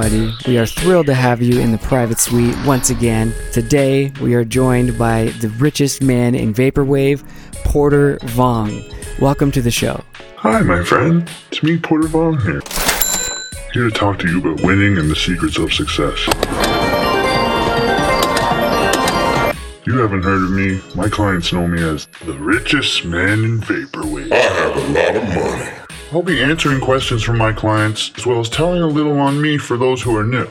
What's up, everybody? We are thrilled to have you in the private suite once again. Today, we are joined by the richest man in Vaporwave, Porter Vong. Welcome to the show. Hi, my friend. It's me, Porter Vong here. Here to talk to you about winning and the secrets of success. You haven't heard of me. My clients know me as the richest man in Vaporwave. I have a lot of money. I'll be answering questions from my clients as well as telling a little on me for those who are new.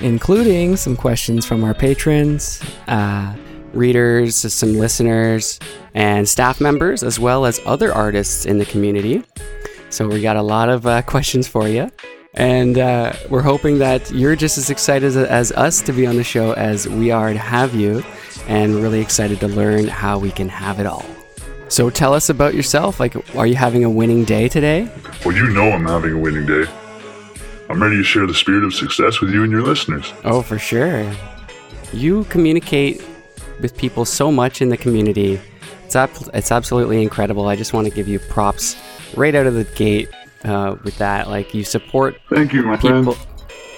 including some questions from our patrons, uh, readers, some listeners, and staff members, as well as other artists in the community. So we got a lot of uh, questions for you. And uh, we're hoping that you're just as excited as, as us to be on the show as we are to have you, and really excited to learn how we can have it all. So tell us about yourself. Like, are you having a winning day today? Well, you know I'm having a winning day. I'm ready to share the spirit of success with you and your listeners. Oh, for sure. You communicate with people so much in the community. It's ab- it's absolutely incredible. I just want to give you props right out of the gate uh, with that. Like you support Thank you, my people. friend.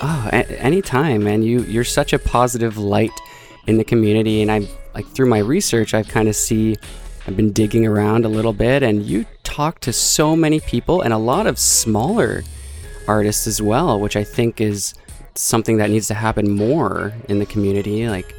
Oh, a- anytime, man. You you're such a positive light in the community, and I like through my research, I've kind of see. I've been digging around a little bit, and you talk to so many people and a lot of smaller artists as well, which I think is something that needs to happen more in the community. Like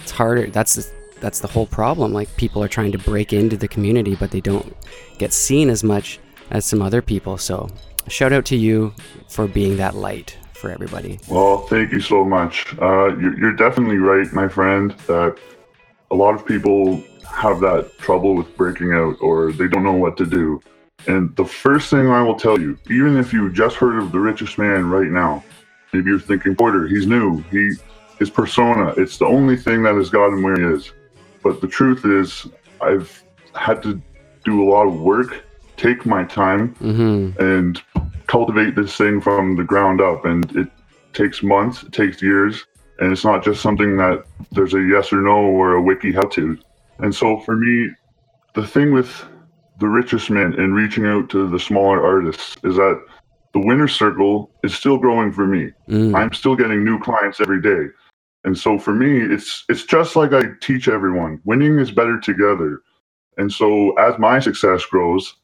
it's harder. That's the, that's the whole problem. Like people are trying to break into the community, but they don't get seen as much as some other people. So shout out to you for being that light for everybody. Well, thank you so much. Uh, you're, you're definitely right, my friend, that a lot of people have that trouble with breaking out or they don't know what to do. And the first thing I will tell you, even if you just heard of the richest man right now, maybe you're thinking, Porter, he's new. He his persona, it's the only thing that has got him where he is. But the truth is, I've had to do a lot of work, take my time, Mm-hmm. and cultivate this thing from the ground up. And it takes months, it takes years, and it's not just something that there's a yes or no or a wiki how to. And so for me, the thing with the richest men and reaching out to the smaller artists is that the winner circle is still growing for me. Mm. I'm still getting new clients every day. And so for me, it's it's just like I teach everyone. Winning is better together. And so as my success grows,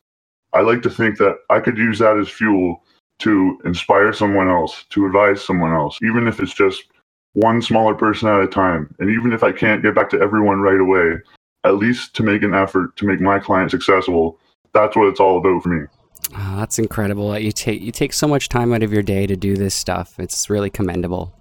I like to think that I could use that as fuel to inspire someone else, to advise someone else, even if it's just one smaller person at a time. And even if I can't get back to everyone right away, at least to make an effort to make my client successful. That's what it's all about for me. Oh, that's incredible. You take you take so much time out of your day to do this stuff. It's really commendable.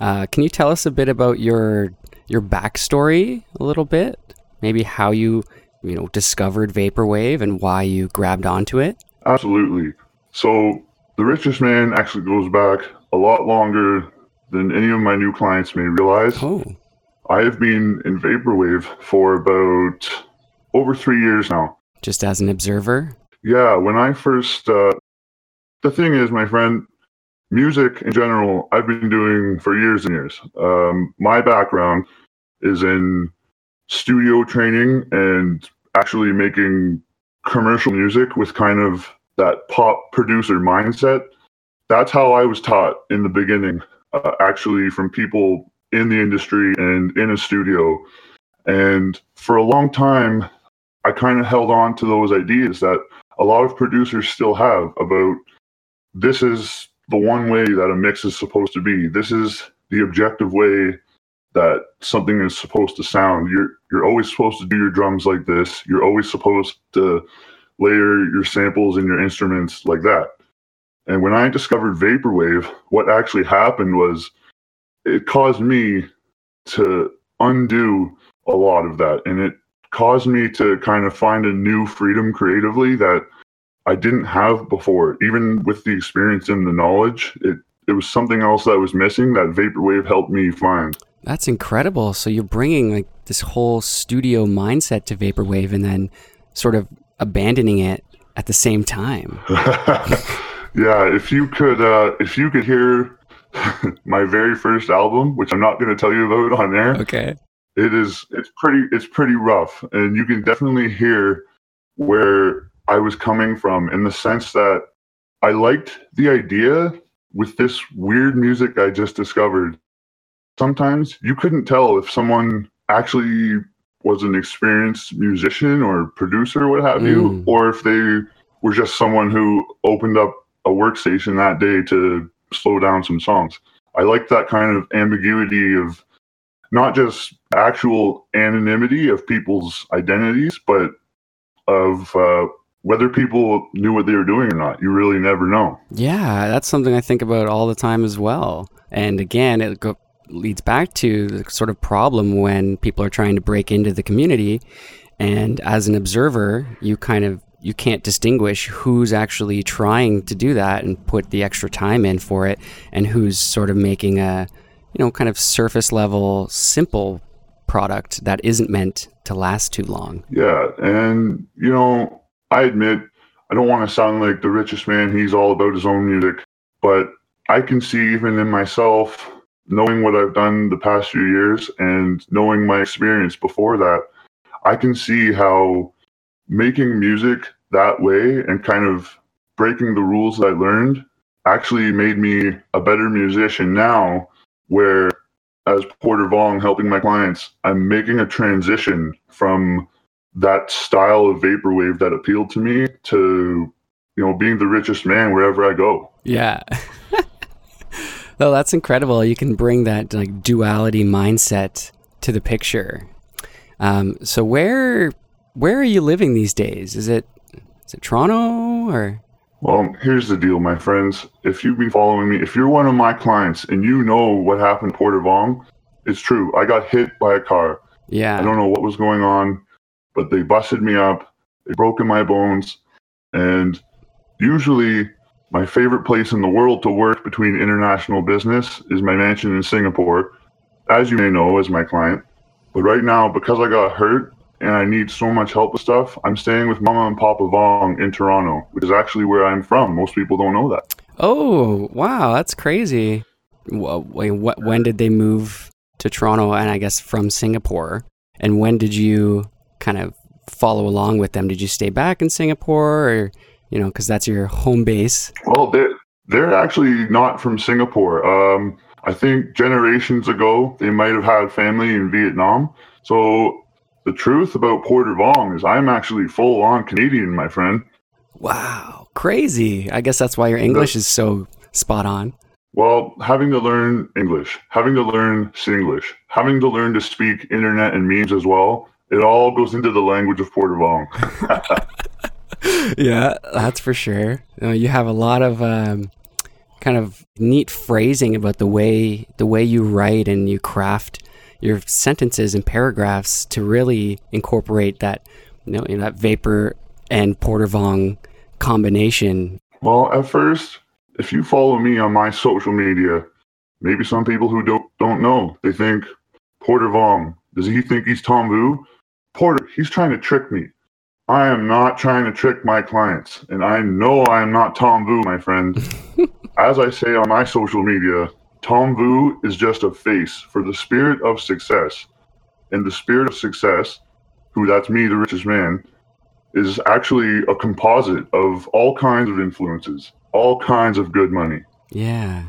Uh, can you tell us a bit about your your backstory a little bit? Maybe how you you know discovered vaporwave and why you grabbed onto it. Absolutely. So the richest man actually goes back a lot longer than any of my new clients may realize. Oh, I have been in vaporwave for about over three years now. just as an observer. Yeah, when I first, uh, the thing is, my friend, music in general, I've been doing for years and years. Um, my background is in studio training and actually making commercial music with kind of that pop producer mindset. That's how I was taught in the beginning, uh, actually, from people in the industry and in a studio. And for a long time, I kind of held on to those ideas that a lot of producers still have about this is the one way that a mix is supposed to be. This is the objective way that something is supposed to sound. You're you're always supposed to do your drums like this. You're always supposed to layer your samples and your instruments like that. And when I discovered vaporwave, what actually happened was it caused me to undo a lot of that and it caused me to kind of find a new freedom creatively that I didn't have before. Even with the experience and the knowledge, it it was something else that was missing that vaporwave helped me find. That's incredible. So you're bringing like this whole studio mindset to vaporwave, and then sort of abandoning it at the same time. yeah, if you could uh if you could hear my very first album, which I'm not going to tell you about on air, Okay. it is it's pretty it's pretty rough and you can definitely hear where I was coming from in the sense that I liked the idea with this weird music I just discovered, sometimes you couldn't tell if someone actually was an experienced musician or producer, what have you, Mm. or if they were just someone who opened up a workstation that day to slow down some songs. I like that kind of ambiguity of not just actual anonymity of people's identities, but of uh, whether people knew what they were doing or not. You really never know. Yeah, that's something I think about all the time as well. And again, it go- leads back to the sort of problem when people are trying to break into the community. And as an observer, you kind of you can't distinguish who's actually trying to do that and put the extra time in for it, and who's sort of making a you know kind of surface level simple product that isn't meant to last too long. Yeah, and you know, I admit I don't want to sound like the richest man. He's all about his own music, but I can see even in myself, knowing what I've done the past few years and knowing my experience before that, I can see how making music that way and kind of breaking the rules that I learned actually made me a better musician now where as Porter Vong helping my clients, I'm making a transition from that style of vaporwave that appealed to me to you know being the richest man wherever I go. Yeah. well, that's incredible. You can bring that like duality mindset to the picture. Um, so where where are you living these days? Is it is it Toronto or Well, here's the deal, my friends. If you've been following me, if you're one of my clients and you know what happened to Porter Vong, it's true. I got hit by a car. yeah? I don't know what was going on, but they busted me up. They broken my bones. And usually, my favorite place in the world to work between international business is my mansion in Singapore, as you may know, as my client. But right now, because I got hurt and I need so much help with stuff, I'm staying with Mama and Papa Vong in Toronto, which is actually where I'm from. Most people don't know that. Oh, wow, that's crazy. Wait, what? When did they move to Toronto? And I guess from Singapore. And when did you kind of follow along with them? Did you stay back in Singapore, or you know, because that's your home base? Well, they're they're actually not from Singapore. Um, I think generations ago they might have had family in Vietnam. So the truth about Porter Vong is I'm actually full on Canadian, my friend. Wow, crazy. I guess that's why your English is so spot on. Well, having to learn English, having to learn Singlish, having to learn to speak internet and memes as well, it all goes into the language of Porter Vong. yeah, that's for sure. You, know, you have a lot of um, kind of neat phrasing about the way the way you write and you craft your sentences and paragraphs to really incorporate that you know, you know, that vapor and porter vong combination. Well, at first, if you follow me on my social media, maybe some people who don't don't know, they think Porter Vong. Does he think he's Tom Vu? Porter, he's trying to trick me. I am not trying to trick my clients, and I know I am not Tom Vu, my friend. As I say on my social media, Tom Vu is just a face for the spirit of success. And the spirit of success, who that's me, the richest man, is actually a composite of all kinds of influences, all kinds of good money. Yeah.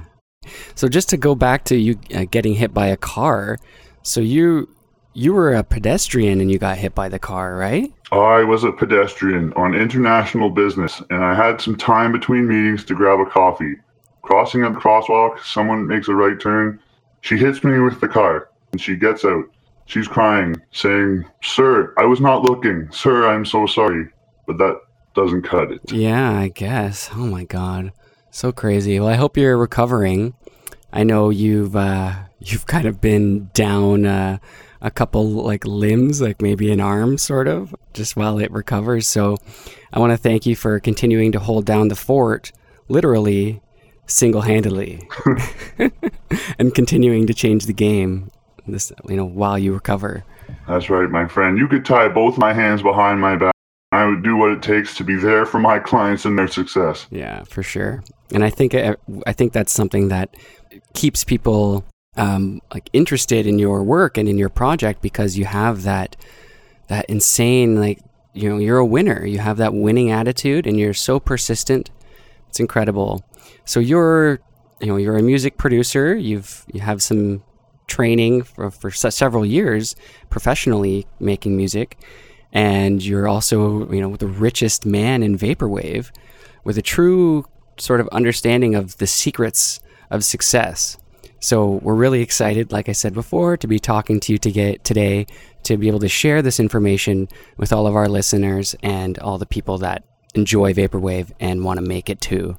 So just to go back to you uh, getting hit by a car, so you you were a pedestrian and you got hit by the car, right? I was a pedestrian on international business, and I had some time between meetings to grab a coffee. Crossing a crosswalk, someone makes a right turn. She hits me with the car, and she gets out. She's crying, saying, Sir, I was not looking. Sir, I'm so sorry. But that doesn't cut it. Yeah, I guess. Oh my god. So crazy. Well, I hope you're recovering. I know you've uh you've kind of been down uh, a couple like limbs, like maybe an arm sort of, just while it recovers. So I want to thank you for continuing to hold down the fort literally single-handedly and continuing to change the game this you know while you recover. That's right, my friend. You could tie both my hands behind my back. I would do what it takes to be there for my clients and their success. Yeah, for sure. And I think uh, I think that's something that keeps people um, like interested in your work and in your project because you have that that insane like you know you're a winner. You have that winning attitude and you're so persistent. It's incredible. So you're you know you're a music producer. You've you have some training for, for several years professionally making music, and you're also you know the richest man in vaporwave, with a true sort of understanding of the secrets of success. So we're really excited, like I said before, to be talking to you to get today to be able to share this information with all of our listeners and all the people that enjoy vaporwave and want to make it too.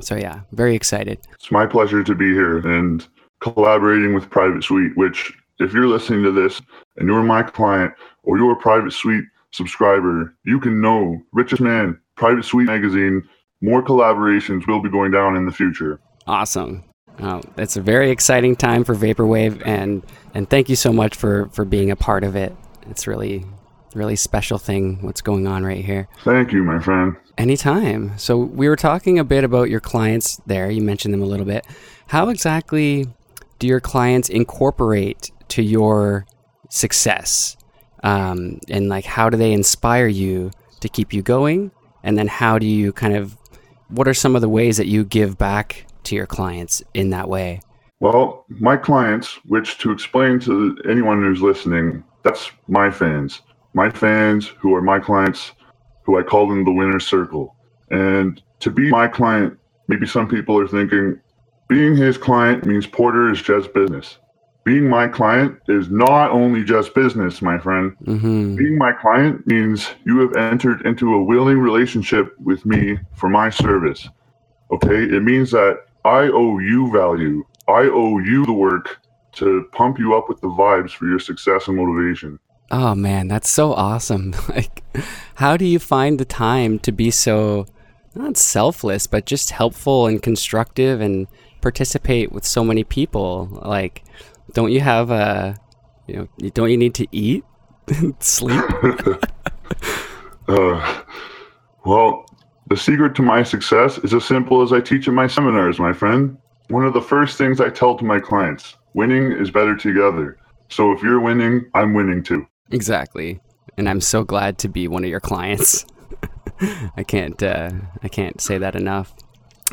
So yeah, very excited. It's my pleasure to be here and collaborating with Private Suite, which if you're listening to this and you're my client or you're a Private Suite subscriber, you can know Richest Man, Private Suite magazine, more collaborations will be going down in the future. Awesome. Oh, it's a very exciting time for Vaporwave and and thank you so much for for being a part of it. It's really really special thing what's going on right here. Thank you, my friend. Anytime. So we were talking a bit about your clients there. You mentioned them a little bit. How exactly do your clients incorporate to your success? Um, and like, how do they inspire you to keep you going? And then how do you kind of, what are some of the ways that you give back to your clients in that way? Well, my clients, which to explain to anyone who's listening, that's my fans my fans who are my clients, who I call them the winner's circle. And to be my client, maybe some people are thinking, being his client means Porter is just business. Being my client is not only just business, my friend. Mm-hmm. Being my client means you have entered into a willing relationship with me for my service. Okay? It means that I owe you value. I owe you the work to pump you up with the vibes for your success and motivation. Oh man, that's so awesome. like how do you find the time to be so not selfless, but just helpful and constructive and participate with so many people? Like don't you have a you know, don't you need to eat? Sleep? uh, well, the secret to my success is as simple as I teach in my seminars, my friend. One of the first things I tell to my clients winning is better together. So if you're winning, I'm winning too. Exactly. And I'm so glad to be one of your clients. I can't uh, I can't say that enough.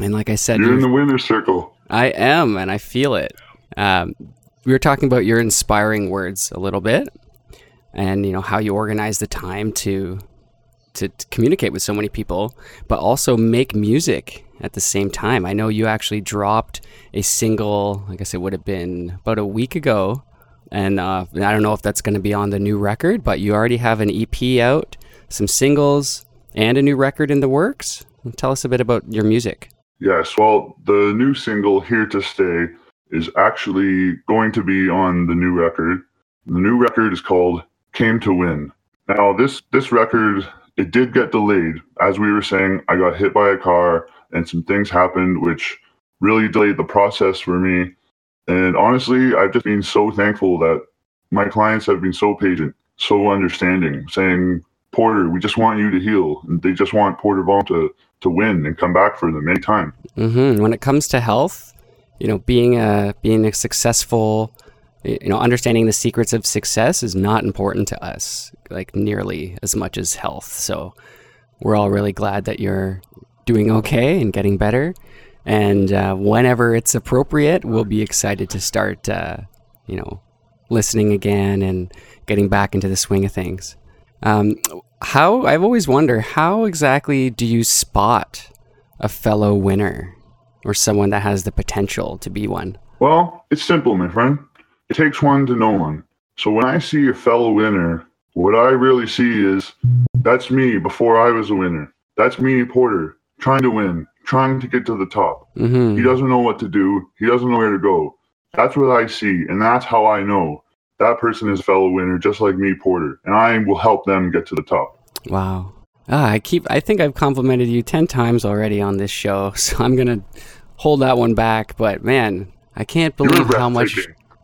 And like I said, you're in the winner's circle. I am, and I feel it. Um, we were talking about your inspiring words a little bit, and you know how you organize the time to, to to communicate with so many people, but also make music at the same time. I know you actually dropped a single. I guess it would have been about a week ago and uh, I don't know if that's going to be on the new record, but you already have an EP out, some singles, and a new record in the works. Tell us a bit about your music. Yes, well, the new single "Here to Stay" is actually going to be on the new record. The new record is called "Came to Win." Now, this this record it did get delayed. As we were saying, I got hit by a car, and some things happened which really delayed the process for me and honestly, I've just been so thankful that my clients have been so patient, so understanding, saying, Porter, we just want you to heal. And they just want Porter Vong to, to win and come back for them anytime. Mm-hmm. When it comes to health, you know, being a being a successful, you know, understanding the secrets of success is not important to us, like nearly as much as health. So we're all really glad that you're doing okay and getting better. And uh, whenever it's appropriate, we'll be excited to start, uh, you know, listening again and getting back into the swing of things. Um, how I've always wondered how exactly do you spot a fellow winner or someone that has the potential to be one? Well, it's simple, my friend. It takes one to know one. So when I see a fellow winner, what I really see is that's me before I was a winner. That's me, Porter, trying to win, trying to get to the top. Mm-hmm. He doesn't know what to do. He doesn't know where to go. That's what I see, and that's how I know that person is a fellow winner, just like me, Porter, and I will help them get to the top. Wow. Ah, I keep. I think I've complimented you ten times already on this show, so I'm gonna hold that one back. But man, I can't believe how much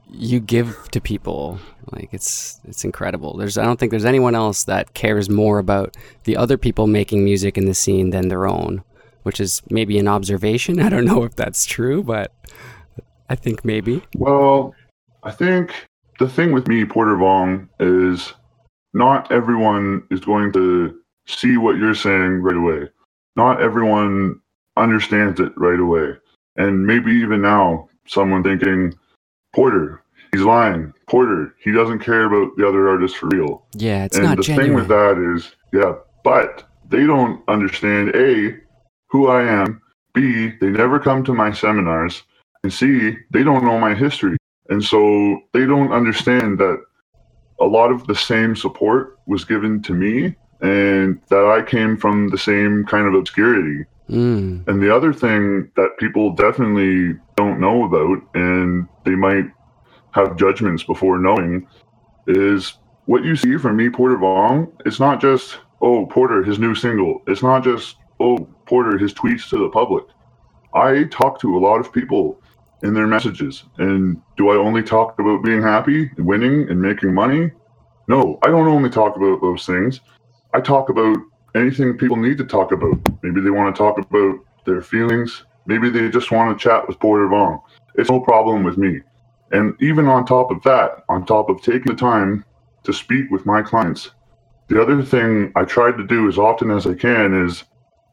you give to people. Like it's it's incredible. There's I don't think there's anyone else that cares more about the other people making music in the scene than their own which is maybe an observation. I don't know if that's true, but I think maybe. Well, I think the thing with me, Porter Vong, is not everyone is going to see what you're saying right away. Not everyone understands it right away. And maybe even now, someone thinking, Porter, he's lying. Porter, he doesn't care about the other artists for real. Yeah, it's and not the genuine. thing with that is, yeah, but they don't understand A, who I am, B, they never come to my seminars, and C, they don't know my history. And so they don't understand that a lot of the same support was given to me and that I came from the same kind of obscurity. Mm, And the other thing that people definitely don't know about, and they might have judgments before knowing, is what you see from me, Porter Vong. It's not just, oh, Porter, his new single. It's not just, oh, Porter, his tweets to the public. I talk to a lot of people in their messages. And do I only talk about being happy, and winning, and making money? No, I don't only talk about those things. I talk about anything people need to talk about. Maybe they want to talk about their feelings. Maybe they just want to chat with Porter Vong. It's no problem with me. And even on top of that, on top of taking the time to speak with my clients, the other thing I try to do as often as I can is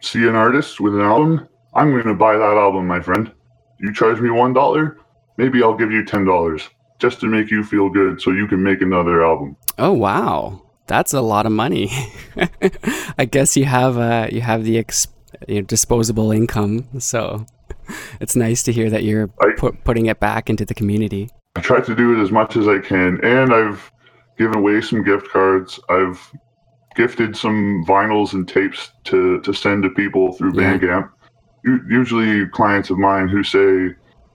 see an artist with an album. I'm going to buy that album, my friend. You charge me $1, maybe I'll give you $10 just to make you feel good so you can make another album. Oh wow, that's a lot of money. I guess you have uh, you have the ex- you know, disposable income, so it's nice to hear that you're I- put, putting it back into the community. I try to do it as much as I can, and I've given away some gift cards. I've gifted some vinyls and tapes to, to send to people through Yeah. Bandcamp. U- Usually, clients of mine who say,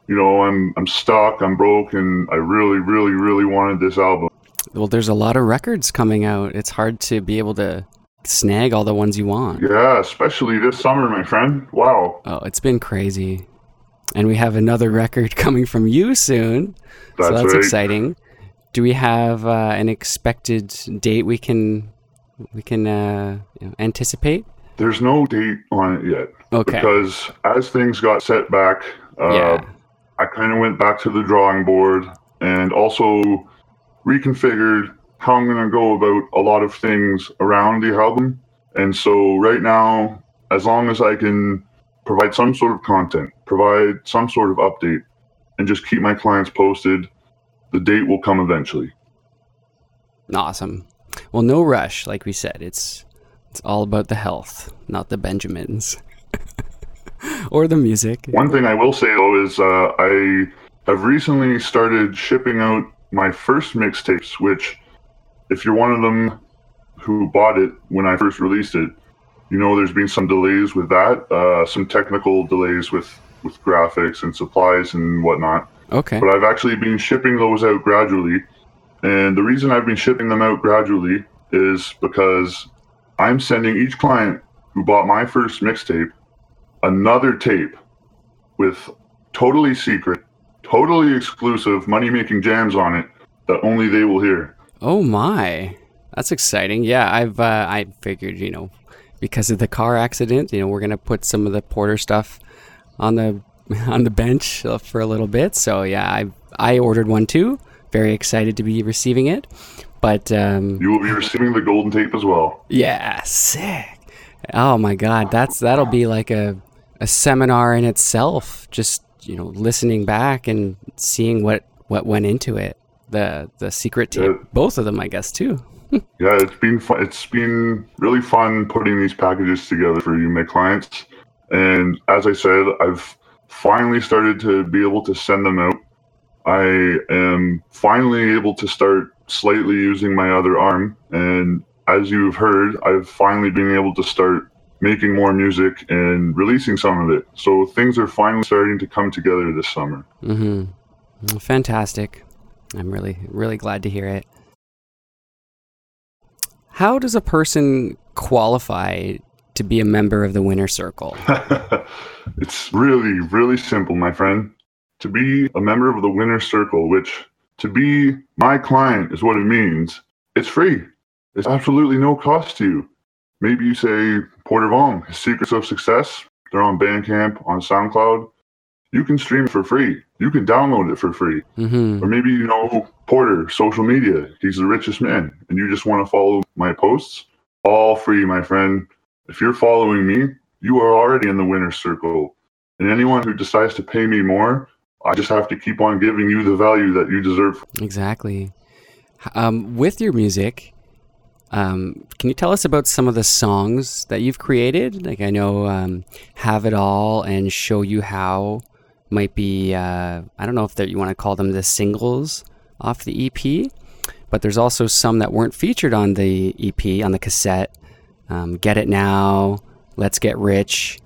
you know, I'm I'm stuck, I'm broke, and I really, really, really wanted this album. Well, there's a lot of records coming out. It's hard to be able to snag all the ones you want. Yeah, especially this summer, my friend. Wow, Oh, it's been crazy. And we have another record coming from you soon. that's, so that's right. exciting. Do we have uh, an expected date we can we can uh, you know, anticipate? There's no date on it yet Okay. because as things got set back, uh, yeah. I kind of went back to the drawing board and also reconfigured how I'm going to go about a lot of things around the album. And so, right now, as long as I can provide some sort of content, provide some sort of update, and just keep my clients posted, the date will come eventually. Awesome. Well, no rush, like we said. It's it's all about the health, not the Benjamins. or the music. One thing I will say though is uh, I have recently started shipping out my first mixtapes, which, if you're one of them who bought it when I first released it, you know there's been some delays with that, uh, some technical delays with with graphics and supplies and whatnot. Okay. But I've actually been shipping those out gradually, and the reason I've been shipping them out gradually is because I'm sending each client who bought my first mixtape another tape with totally secret, totally exclusive money making jams on it that only they will hear. Oh my, that's exciting. Yeah, I've uh, I figured you know because of the car accident, you know we're gonna put some of the Porter stuff on the on the bench uh, for a little bit. So yeah, I I ordered one too. Very excited to be receiving it. But um, You will be receiving the golden tape as well. yeah, sick. Oh my god, that's that'll be like a a seminar in itself. Just you know listening back and seeing what what went into it. The the secret tape, Yeah. both of them, I guess too. Yeah, it's been fun. It's been really fun putting these packages together for you, my clients. And as I said, I've finally started to be able to send them out. I am finally able to start slightly using my other arm. And as you've heard, I've finally been able to start making more music and releasing some of it. So things are finally starting to come together this summer. Mm-hmm. Fantastic. I'm really, really glad to hear it. How does a person qualify to be a member of the winner circle? it's really, really simple, my friend. To be a member of the winner circle, which to be my client is what it means, it's free. It's absolutely no cost to you. Maybe you say Porter Vong, his secrets of success, they're on Bandcamp, on SoundCloud. You can stream it for free. You can download it for free. Mm-hmm. Or maybe you know Porter, social media. He's the richest man, and you just want to follow my posts. All free, my friend. If you're following me, you are already in the winner's circle. And anyone who decides to pay me more, I just have to keep on giving you the value that you deserve. Exactly. Um, with your music, um, can you tell us about some of the songs that you've created? Like I know um, "Have It All" and "Show You How" might be. Uh, I don't know if you want to call them the singles off the EP, but there's also some that weren't featured on the EP on the cassette. Um, "Get It Now," "Let's Get Rich."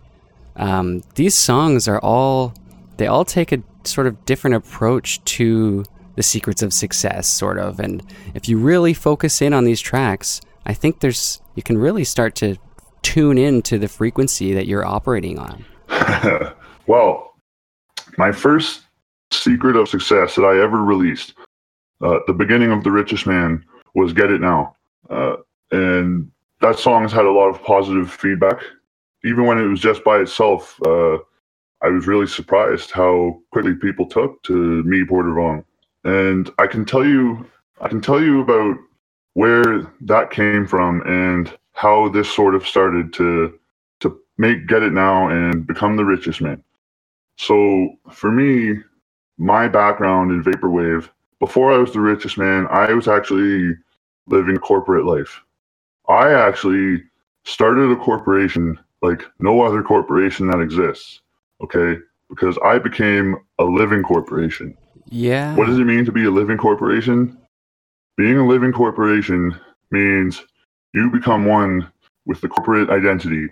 Um, these songs are all they all take a sort of different approach to the secrets of success, sort of. And if you really focus in on these tracks, I think there's you can really start to tune in to the frequency that you're operating on. well, my first secret of success that I ever released, uh, the beginning of the richest man, was "Get It Now," uh, and that song has had a lot of positive feedback. Even when it was just by itself, uh, I was really surprised how quickly people took to me, Porter Vong and I can tell you, I can tell you about where that came from and how this sort of started to to make get it now and become the richest man. So for me, my background in vaporwave before I was the richest man, I was actually living corporate life. I actually started a corporation like no other corporation that exists. Okay, because I became a living corporation. Yeah. What does it mean to be a living corporation? Being a living corporation means you become one with the corporate identity.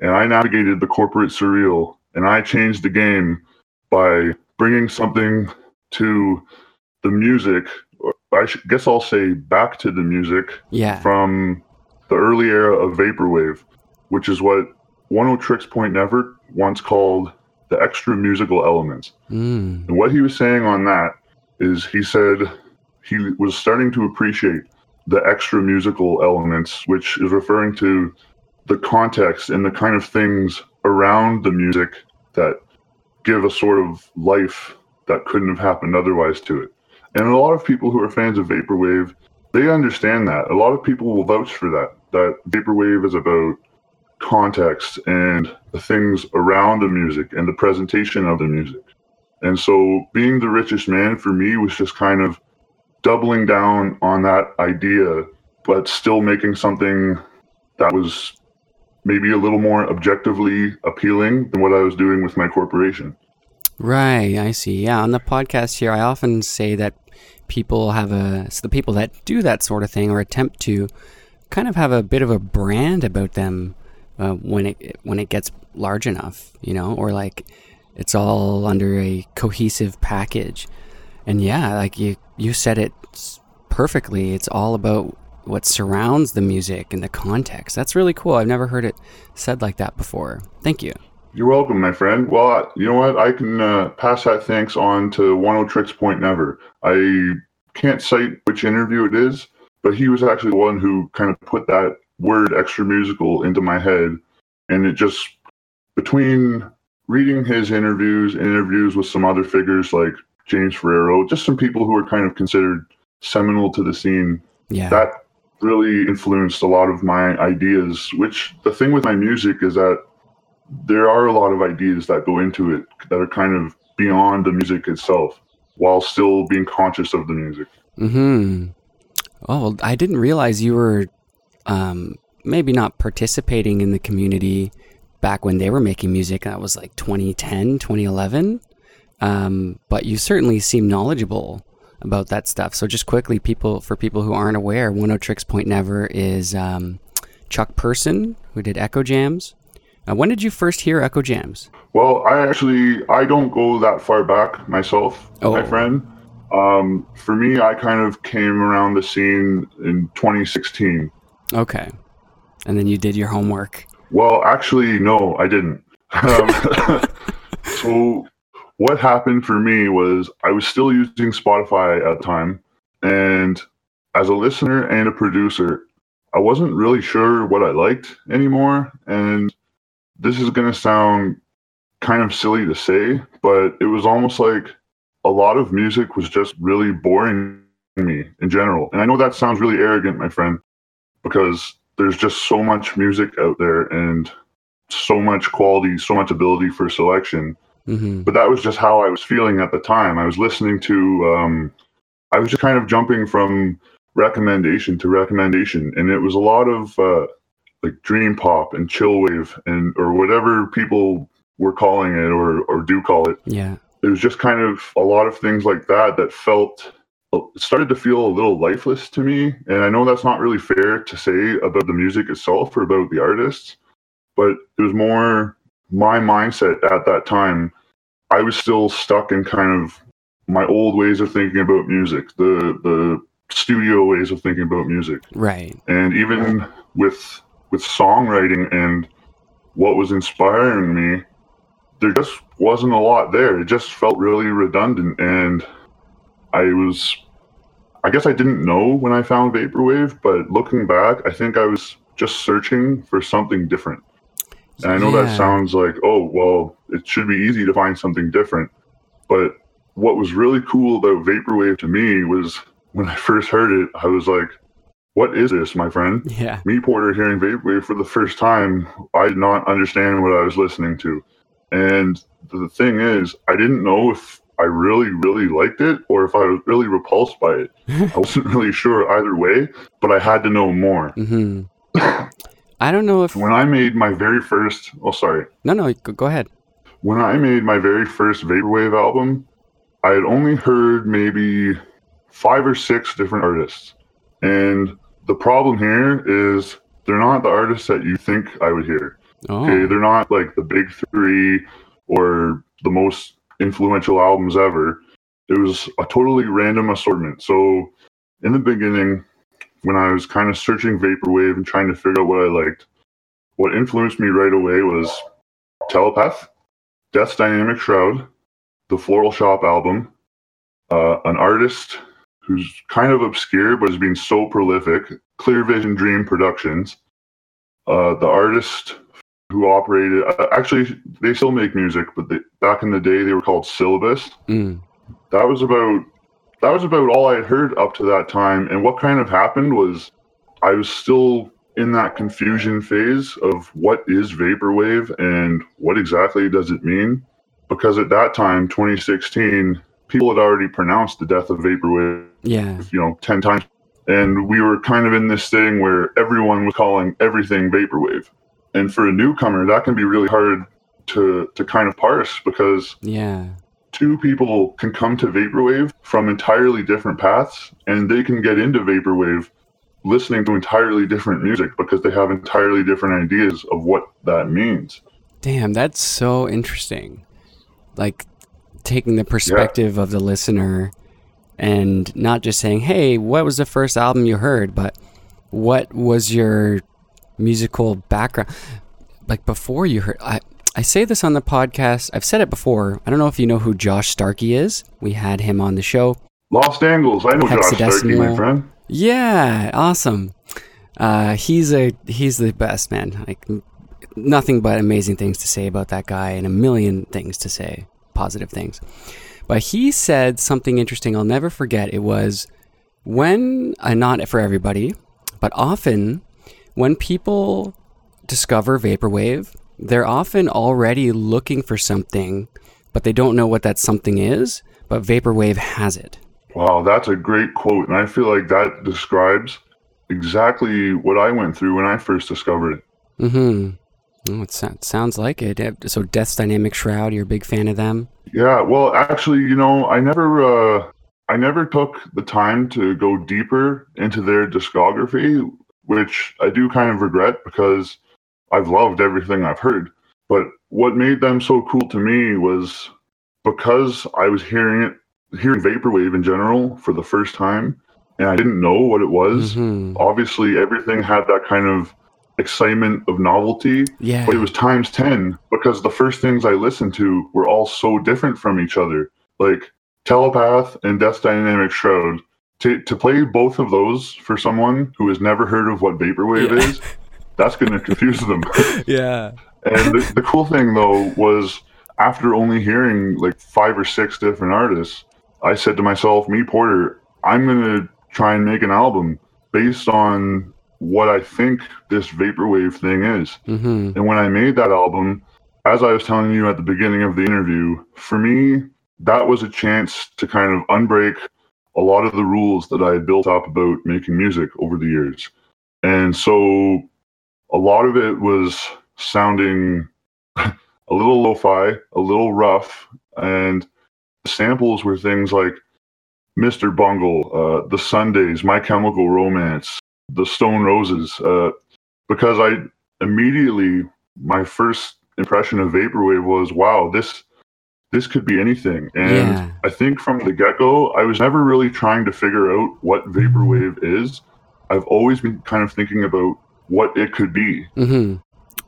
And I navigated the corporate surreal and I changed the game by bringing something to the music. I guess I'll say back to the music yeah. from the early era of Vaporwave, which is what Oneohtrix Point Never once called the extra musical elements. Mm. And what he was saying on that is he said he was starting to appreciate the extra musical elements, which is referring to the context and the kind of things around the music that give a sort of life that couldn't have happened otherwise to it. And a lot of people who are fans of Vaporwave, they understand that. A lot of people will vouch for that, that Vaporwave is about context and the things around the music and the presentation of the music. And so being the richest man for me was just kind of doubling down on that idea, but still making something that was maybe a little more objectively appealing than what I was doing with my corporation. Right, I see. Yeah, on the podcast here, I often say that people have a, so the people that do that sort of thing or attempt to kind of have a bit of a brand about them uh, when it when it gets large enough, you know, or like it's all under a cohesive package. And yeah, like you you said it perfectly. It's all about what surrounds the music and the context. That's really cool. I've never heard it said like that before. Thank you. You're welcome, my friend. Well, you know what? I can uh, pass that thanks on to Oneohtrix Point Never. I can't cite which interview it is, but he was actually the one who kind of put that word extra musical into my head. And it just, between reading his interviews, interviews with some other figures like James Ferraro, just some people who are kind of considered seminal to the scene, yeah. that really influenced a lot of my ideas. Which the thing with my music is that there are a lot of ideas that go into it that are kind of beyond the music itself while still being conscious of the music. Hmm. Oh, I didn't realize you were um, maybe not participating in the community back when they were making music. That was like 2010, 2011. Um, but you certainly seem knowledgeable about that stuff. So just quickly, people for people who aren't aware, Oneohtrix Point Never is um, Chuck Person who did Eccojams. Uh, when did you first hear Echo Jams? Well, I actually I don't go that far back myself, oh. my friend. Um, for me, I kind of came around the scene in 2016. Okay. And then you did your homework. Well, actually, no, I didn't. Um, so, what happened for me was I was still using Spotify at the time. And as a listener and a producer, I wasn't really sure what I liked anymore. And this is going to sound kind of silly to say, but it was almost like a lot of music was just really boring me in general. And I know that sounds really arrogant, my friend, because there's just so much music out there and so much quality, so much ability for selection. hmm But that was just how I was feeling at the time. I was listening to, um, I was just kind of jumping from recommendation to recommendation, and it was a lot of uh, like dream pop and chill wave and or whatever people were calling it or or do call it. Yeah. It was just kind of a lot of things like that that felt Uh, started to feel a little lifeless to me. And I know that's not really fair to say about the music itself or about the artists, but it was more my mindset at that time. I was still stuck in kind of my old ways of thinking about music, the the studio ways of thinking about music Right. and even with with songwriting and what was inspiring me there just wasn't a lot there it just felt really redundant and i was i guess i didn't know when i found vaporwave but looking back i think i was just searching for something different and i know Yeah. that sounds like oh well it should be easy to find something different but what was really cool about vaporwave to me was when i first heard it i was like what is this my friend Yeah. me Porter hearing Vaporwave for the first time, I did not understand what I was listening to. And the thing is, I didn't know if I really, really liked it or if I was really repulsed by it. I wasn't really sure either way, but I had to know more. hmm I don't know if. When I made my very first, oh, sorry, No, no. Go, go ahead. when I made my very first Vaporwave album, I had only heard maybe five or six different artists. And the problem here is they're not the artists that you think I would hear. Oh. Okay, they're not like the big three or the most influential albums ever. It was a totally random assortment. So, in the beginning, when I was kind of searching Vaporwave and trying to figure out what I liked, what influenced me right away was Telepath, Death's Dynamic Shroud, the Floral Shoppe album, uh, an artist who's kind of obscure but has been so prolific, Clear Vision Dream Productions, uh, the artist who operated. Uh, actually, they still make music, but they, back in the day they were called Syllabus. Mm. That was about that was about all I had heard up to that time. And what kind of happened was I was still in that confusion phase of what is vaporwave and what exactly does it mean? Because at that time, 2016, people had already pronounced the death of vaporwave Yeah. you know, 10 times. And we were kind of in this thing where everyone was calling everything vaporwave. And for a newcomer, that can be really hard to, to kind of parse because Yeah. two people can come to vaporwave from entirely different paths and they can get into vaporwave listening to entirely different music because they have entirely different ideas of what that means. Damn, that's so interesting. Like taking the perspective of the listener and not just saying, "Hey, what was the first album you heard?" but what was your musical background like before you heard I I say this on the podcast. I've said it before. I don't know if you know who Josh Starkey is. We had him on the show. Lost Angles, I know Josh Starkey, my friend. Yeah, awesome. Uh, he's a he's the best man. Like nothing but amazing things to say about that guy, and a million things to say, positive things. But he said something interesting. I'll never forget. It was when uh, not for everybody, but often when people discover vaporwave, they're often already looking for something, but they don't know what that something is. But vaporwave has it. Wow, that's a great quote. And I feel like that describes exactly what I went through when I first discovered it. Mm-hmm. Oh, it sounds like it. So, Death's Dynamic Shroud, you're a big fan of them? Yeah, well, actually, you know, I never, uh, I never took the time to go deeper into their discography, which I do kind of regret because I've loved everything I've heard. But what made them so cool to me was because I was hearing it, hearing vaporwave in general for the first time, and I didn't know what it was. Mhm. Obviously, everything had that kind of excitement of novelty, Yeah. but it was times 10 because the first things I listened to were all so different from each other. Like Telepath and Death's Dynamic Shroud. To, to play both of those for someone who has never heard of what Vaporwave Yeah. is, that's going to confuse them. yeah. and the, the cool thing, though, was after only hearing like five or six different artists, I said to myself, me, Porter, I'm going to try and make an album based on what I think this vaporwave thing is. Mm-hmm. And when I made that album, as I was telling you at the beginning of the interview, for me, that was a chance to kind of unbreak a lot of the rules that I had built up about making music over the years. And so a lot of it was sounding a little lo fi, a little rough, and samples were things like Mr. Bungle, uh, The Sundays, My Chemical Romance, The Stone Roses, uh, because I immediately, my first impression of Vaporwave was, wow, this this could be anything. And Yeah. I think from the get go, I was never really trying to figure out what Vaporwave is. I've always been kind of thinking about what it could be. Mm-hmm.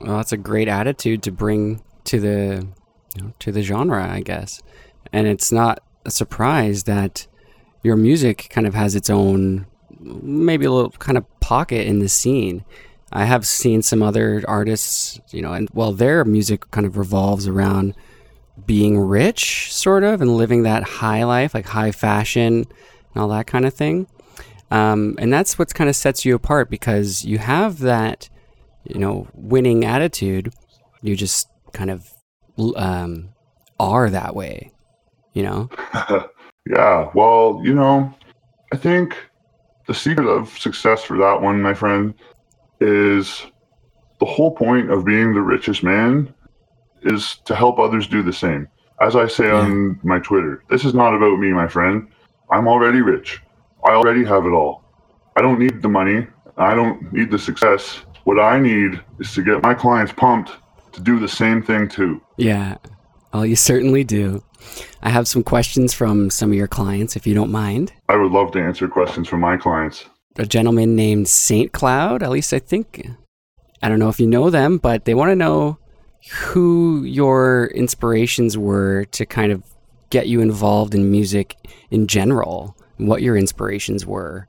Well, that's a great attitude to bring to the you know, to the genre, I guess. And it's not a surprise that your music kind of has its own, maybe a little kind of pocket in the scene. I have seen some other artists, you know, and well, their music kind of revolves around being rich, sort of, and living that high life, like high fashion and all that kind of thing. Um, and that's what kind of sets you apart because you have that, you know, winning attitude. You just kind of um, are that way, you know? yeah, well, you know, I think the secret of success for that one, my friend, is the whole point of being the richest man is to help others do the same. As I say on my Twitter, this is not about me, my friend. I'm already rich. I already have it all. I don't need the money. I don't need the success. What I need is to get my clients pumped to do the same thing too. Yeah. Well, you certainly do. I have some questions from some of your clients, if you don't mind. I would love to answer questions from my clients. A gentleman named Saint Cloud, at least I think. I don't know if you know them, but they want to know who your inspirations were to kind of get you involved in music in general, what your inspirations were.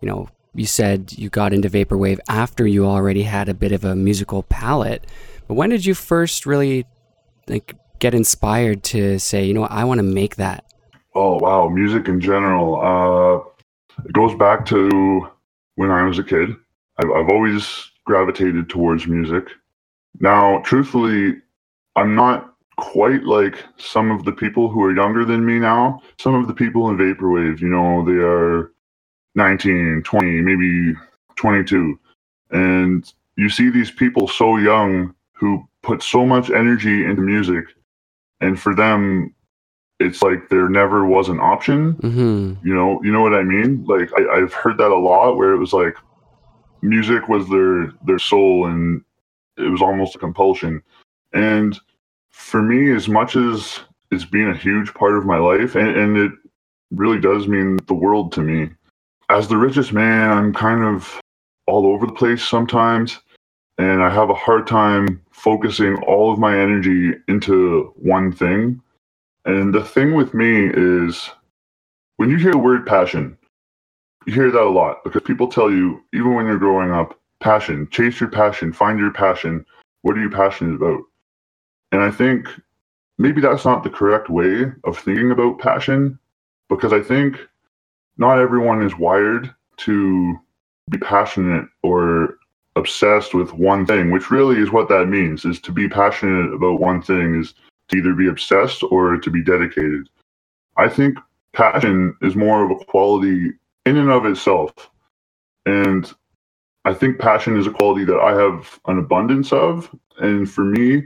You know, you said you got into vaporwave after you already had a bit of a musical palette, but when did you first really like get inspired to say, you know, I want to make that? Oh wow, music in general. Uh, it goes back to when I was a kid. I've, I've always gravitated towards music. Now, truthfully, I'm not quite like some of the people who are younger than me now. Some of the people in vaporwave, you know, they are 19, 20, maybe 22, and you see these people so young who put so much energy into music, and for them, it's like there never was an option Mm-hmm. you know you know what i mean like I, i've heard that a lot where it was like music was their their soul and it was almost a compulsion. And for me as much as it's been a huge part of my life and, and it really does mean the world to me as the richest man i'm kind of all over the place sometimes and i have a hard time focusing all of my energy into one thing. And the thing with me is when you hear the word passion, you hear that a lot because people tell you, even when you're growing up, passion, chase your passion, find your passion. What are you passionate about? And I think maybe that's not the correct way of thinking about passion because I think not everyone is wired to be passionate or obsessed with one thing, which really is what that means is to be passionate about one thing is to either be obsessed or to be dedicated. I think passion is more of a quality in and of itself. And I think passion is a quality that I have an abundance of. And for me,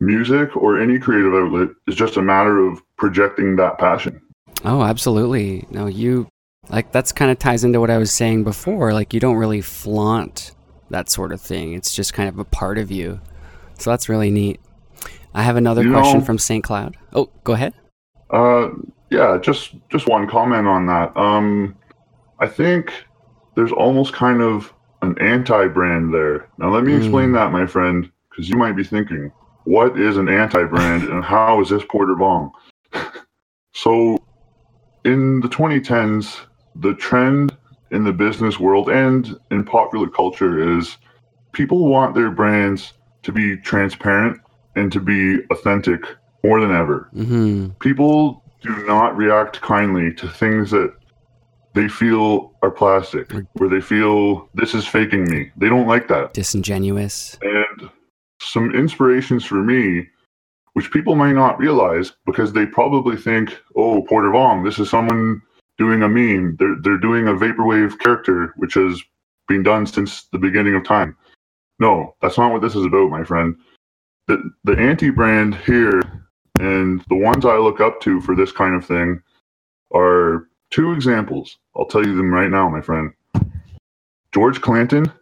music or any creative outlet is just a matter of projecting that passion. Oh, absolutely. No, you like that's kind of ties into what I was saying before. Like you don't really flaunt that sort of thing. It's just kind of a part of you. So that's really neat. I have another You question know- from St. Cloud. Oh, go ahead. Uh, yeah, just just one comment on that. Um, I think there's almost kind of an anti-brand there. Now, let me explain that, my friend, because you might be thinking, what is an anti-brand and how is this Porter Vong? so, in the 2010s, the trend in the business world and in popular culture is people want their brands to be transparent and to be authentic more than ever Mm-hmm. people do not react kindly to things that they feel are plastic, where they feel this is faking me. They don't like that. Disingenuous. And some inspirations for me, which people might not realize because they probably think, oh, Porter Vong, this is someone doing a meme. They're, they're doing a vaporwave character, which has been done since the beginning of time. No, that's not what this is about, my friend. The, the anti brand here and the ones I look up to for this kind of thing are two examples. I'll tell you them right now, my friend. George Clanton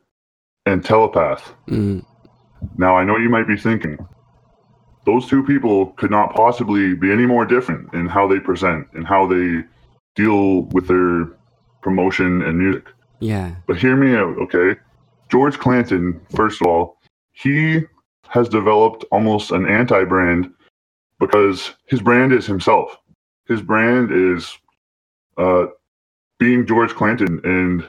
and Telepath. Mm. Now, I know you might be thinking, those two people could not possibly be any more different in how they present and how they deal with their promotion and music. Yeah. But hear me out, okay? George Clanton, first of all, he has developed almost an anti brand because his brand is himself. His brand is uh, being George Clanton and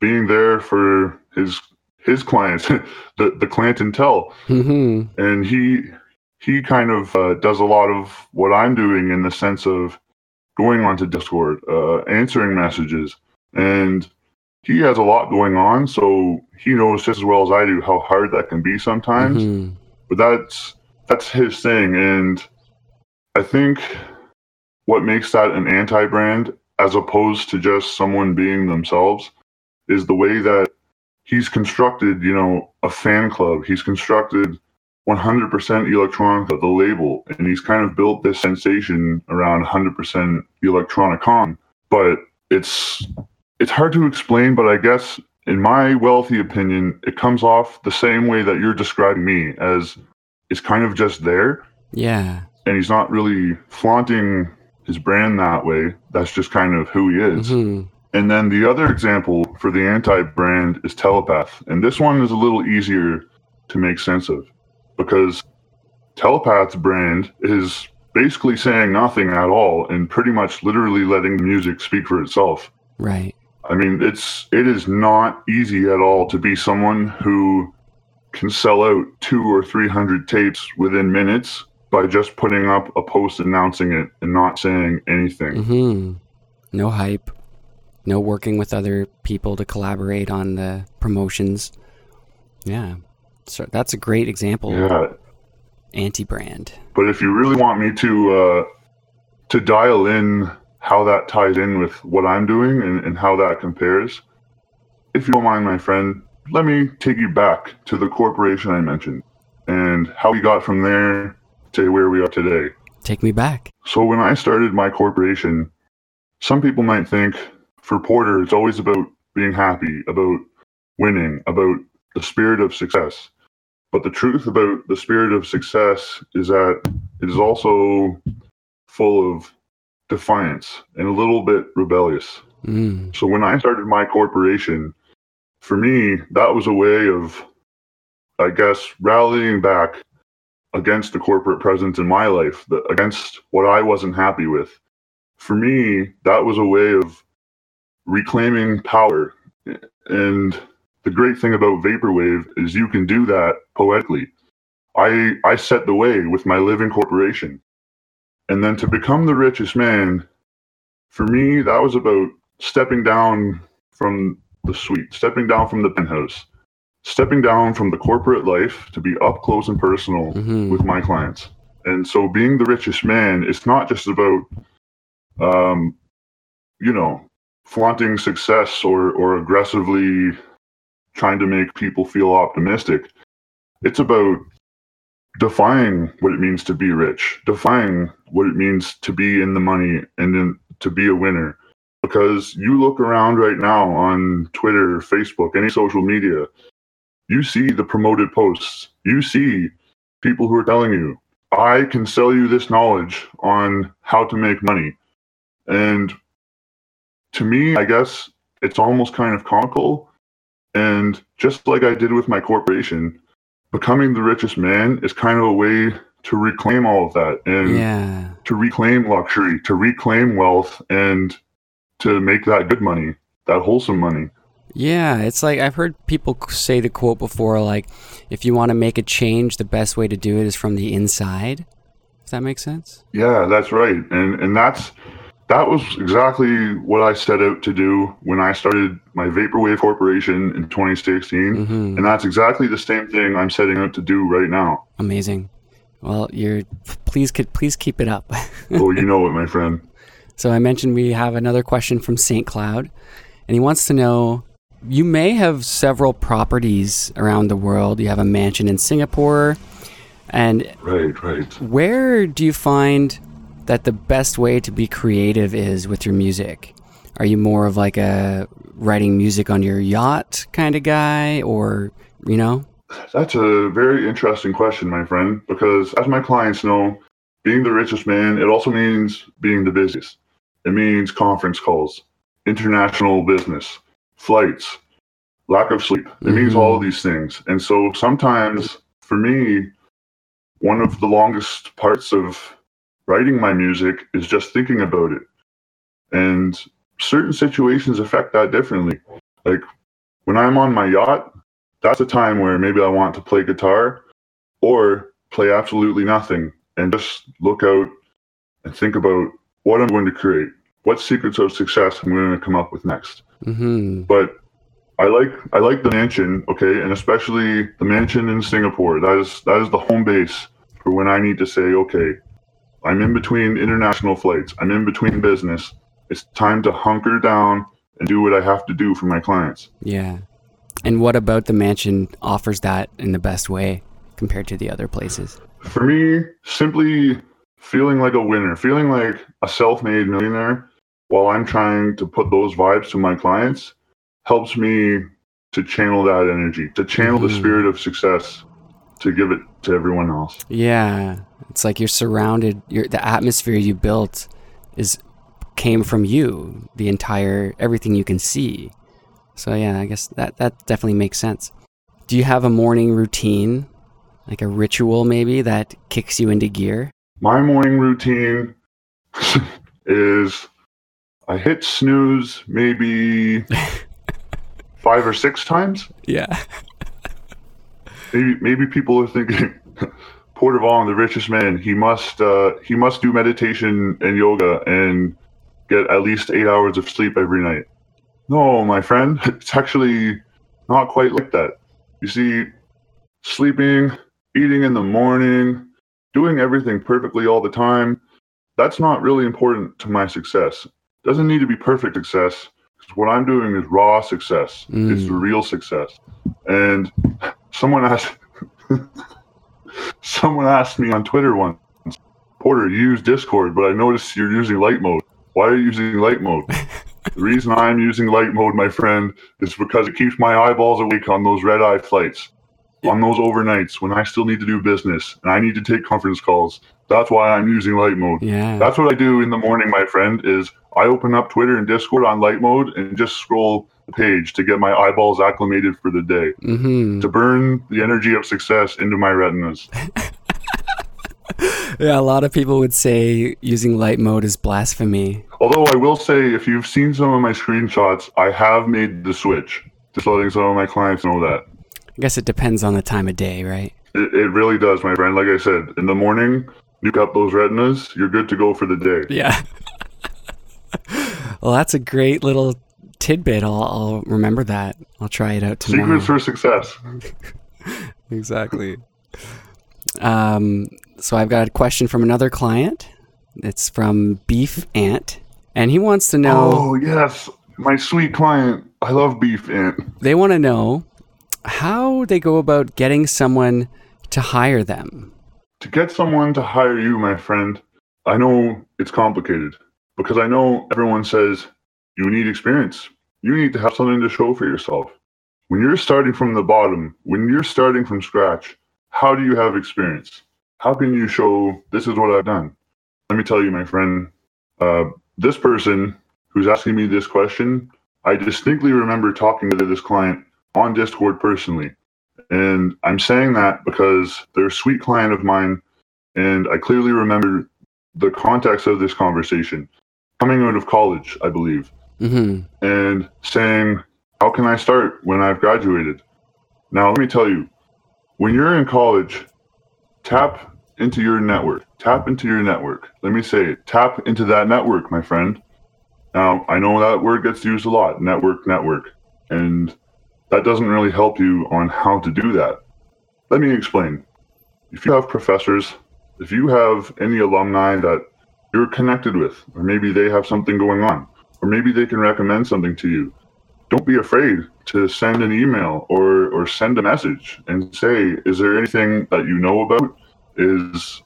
being there for his his clients, the the Clanton Tell, hmm and he he kind of uh, does a lot of what I'm doing in the sense of going onto Discord, uh, answering messages, and he has a lot going on. So he knows just as well as I do how hard that can be sometimes. hmm But that's that's his thing, and I think what makes that an anti-brand as opposed to just someone being themselves is the way that he's constructed, you know, a fan club. He's constructed 100% Electronica, the label, and he's kind of built this sensation around 100% Electronicon. But it's it's hard to explain, but I guess in my wealthy opinion, it comes off the same way that you're describing me as it's kind of just there Yeah. and he's not really flaunting his brand that way. That's just kind of who he is. hmm And then the other example for the anti brand is Telepath. And this one is a little easier to make sense of because Telepath's brand is basically saying nothing at all and pretty much literally letting the music speak for itself. Right. I mean, it's it is not easy at all to be someone who can sell out two or three hundred tapes within minutes by just putting up a post announcing it and not saying anything. hmm No hype. No working with other people to collaborate on the promotions. Yeah. So that's a great example. Yeah, Anti-brand. but if you really want me to uh, to dial in how that ties in with what I'm doing and, and how that compares, if you don't mind, my friend, let me take you back to the corporation I mentioned and how we got from there to where we are today. Take me back. So when I started my corporation, some people might think for Porter it's always about being happy, about winning, about the spirit of success. But the truth about the spirit of success is that it is also full of defiance and a little bit rebellious. Mm. So when I started my corporation, for me, that was a way of, I guess, rallying back against the corporate presence in my life, the, against what I wasn't happy with. For me, that was a way of reclaiming power. And the great thing about vaporwave is you can do that poetically. I I set the way with my living corporation. And then to become the richest man, for me, that was about stepping down from the suite, stepping down from the penthouse, stepping down from the corporate life to be up close and personal hmm with my clients. And so being the richest man, it's not just about, um, you know, flaunting success or, or aggressively trying to make people feel optimistic. It's about defying what it means to be rich, defying what it means to be in the money and then to be a winner. Because you look around right now on Twitter, Facebook, any social media, you see the promoted posts. You see people who are telling you, I can sell you this knowledge on how to make money. And to me, I guess it's almost kind of comical. And just like I did with my corporation, becoming the richest man is kind of a way to reclaim all of that and Yeah. to reclaim luxury, to reclaim wealth, and to make that good money, that wholesome money. Yeah, it's like I've heard people say the quote before like if you want to make a change, the best way to do it is from the inside. Does that make sense? Yeah, that's right. And and that's that was exactly what I set out to do when I started my Vaporwave Corporation in 2016. hmm And that's exactly the same thing I'm setting out to do right now. Amazing. Well, you're please could please keep it up. oh, you know it, my friend. so I mentioned we have another question from St. Cloud, and he wants to know you may have several properties around the world. You have a mansion in Singapore, and Right, right. where do you find that the best way to be creative is with your music? Are you more of like a writing music on your yacht kind of guy, or you know? That's a very interesting question, my friend, because as my clients know, being the richest man, it also means being the busiest. It means conference calls, international business, flights, lack of sleep. It means Mhm. all of these things. And so sometimes for me, one of the longest parts of writing my music is just thinking about it. And certain situations affect that differently. Like when I'm on my yacht, that's a time where maybe I want to play guitar or play absolutely nothing and just look out and think about what I'm going to create, what secrets of success I'm going to come up with next. hmm But I like I like the mansion, okay, and especially the mansion in Singapore. That is that is the home base for when I need to say, okay, I'm in between international flights. I'm in between business. It's time to hunker down and do what I have to do for my clients. Yeah. And what about the mansion offers that in the best way compared to the other places? For me, simply feeling like a winner, feeling like a self-made millionaire while I'm trying to put those vibes to my clients helps me to channel that energy, to channel the Mhm. spirit of success to give it to everyone else. Yeah. It's like you're surrounded you're the atmosphere you built is came from you, the entire everything you can see. So yeah, I guess that that definitely makes sense. Do you have a morning routine? Like a ritual maybe that kicks you into gear? My morning routine is I hit snooze maybe five or six times. Yeah. maybe maybe people are thinking Porter Vong, the richest man, he must uh, he must do meditation and yoga and get at least eight hours of sleep every night. No, my friend, it's actually not quite like that. You see, sleeping, eating in the morning, doing everything perfectly all the time, that's not really important to my success. Doesn't need to be perfect success. What I'm doing is raw success. It's Mm. the real success. And someone asked someone asked me on Twitter once, Porter, you use Discord, but I noticed you're using light mode. Why are you using light mode? the reason I'm using light mode, my friend, is because it keeps my eyeballs awake on those red eye flights, on those overnights when I still need to do business and I need to take conference calls. That's why I'm using light mode. Yeah. That's what I do in the morning, my friend, is I open up Twitter and Discord on light mode and just scroll the page to get my eyeballs acclimated for the day Mhm. to burn the energy of success into my retinas. Yeah, a lot of people would say using light mode is blasphemy. Although I will say, if you've seen some of my screenshots, I have made the switch. Just letting some of my clients know that. I guess it depends on the time of day, right? It, it really does, my friend. Like I said, in the morning, nuke up those retinas, you're good to go for the day. Yeah. well, that's a great little tidbit. I'll, I'll remember that. I'll try it out tomorrow. Secrets for success. exactly. Um, so I've got a question from another client. It's from Beef Ant, and he wants to know. Oh, yes. My sweet client. I love beef ant. They want to know how they go about getting someone to hire them. To get someone to hire you, my friend, I know it's complicated because I know everyone says you need experience. You need to have something to show for yourself. When you're starting from the bottom, when you're starting from scratch, how do you have experience? How can you show this is what I've done? Let me tell you, my friend, uh, this person who's asking me this question, I distinctly remember talking to this client on Discord personally. And I'm saying that because they're a sweet client of mine, and I clearly remember the context of this conversation coming out of college, I believe, hmm and saying, How can I start when I've graduated? Now, let me tell you, when you're in college, tap into your network. Tap into your network. Let me say. Tap into that network, my friend. Now, I know that word gets used a lot network, network. And that doesn't really help you on how to do that. Let me explain. If you have professors, if you have any alumni that you're connected with, or maybe they have something going on, or maybe they can recommend something to you, don't be afraid to send an email or, or send a message and say, is there anything that you know about? Is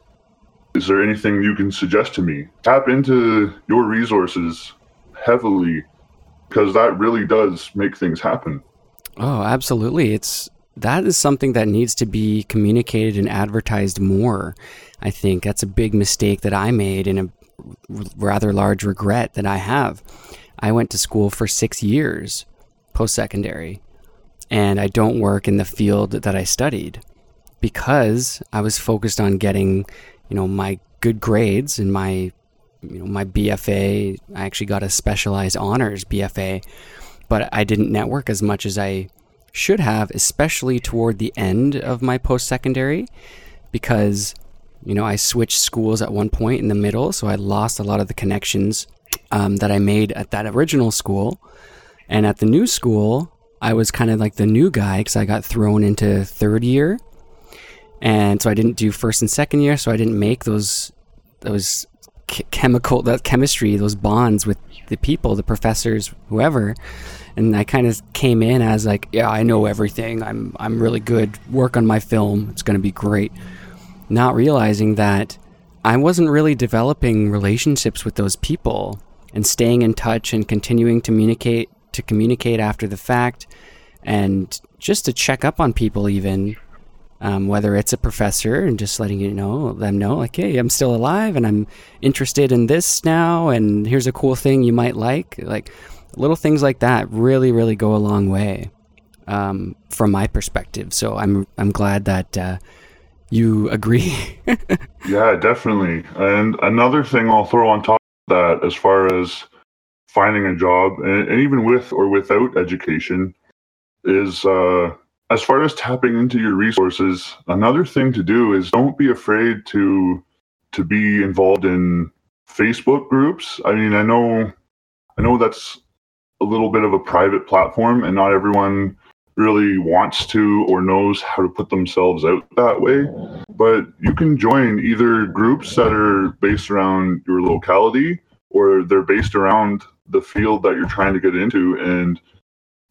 is there anything you can suggest to me? Tap into your resources heavily because that really does make things happen. Oh, absolutely. It's that is something that needs to be communicated and advertised more. I think that's a big mistake that I made and a rather large regret that I have. I went to school for 6 years post secondary and I don't work in the field that I studied because I was focused on getting, you know, my good grades and my you know my BFA. I actually got a specialized honors BFA, but I didn't network as much as I should have, especially toward the end of my post secondary, because you know I switched schools at one point in the middle, so I lost a lot of the connections um, that I made at that original school, and at the new school. I was kind of like the new guy because I got thrown into third year, and so I didn't do first and second year, so I didn't make those those chemical that chemistry those bonds with the people the professors whoever. And I kind of came in as like yeah I know everything. I'm I'm really good. Work on my film. It's going to be great not realizing that I wasn't really developing relationships with those people and staying in touch and continuing to communicate to communicate after the fact and just to check up on people even um, whether it's a professor and just letting you know them know like hey i'm still alive and i'm interested in this now and here's a cool thing you might like like little things like that really really go a long way um, from my perspective. So i'm i'm glad that uh, you agree yeah definitely and another thing i'll throw on top of that as far as finding a job and, even with or without education is uh, as far as tapping into your resources, another thing to do is don't be afraid to to be involved in Facebook groups. I mean, I know I know that's a little bit of a private platform and not everyone really wants to or knows how to put themselves out that way. But you can join either groups that are based around your locality or they're based around the field that you're trying to get into and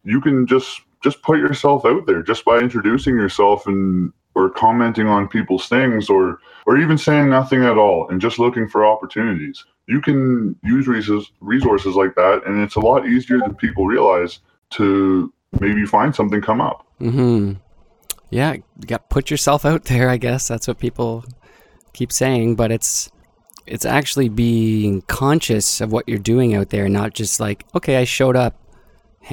you can just just put yourself out there just by introducing yourself and or commenting on people's things or or even saying nothing at all and just looking for opportunities you can use resources resources like that and it's a lot easier than people realize to maybe you find something come up mm-hmm yeah you got put yourself out there i guess that's what people keep saying but it's it's actually being conscious of what you're doing out there not just like okay i showed up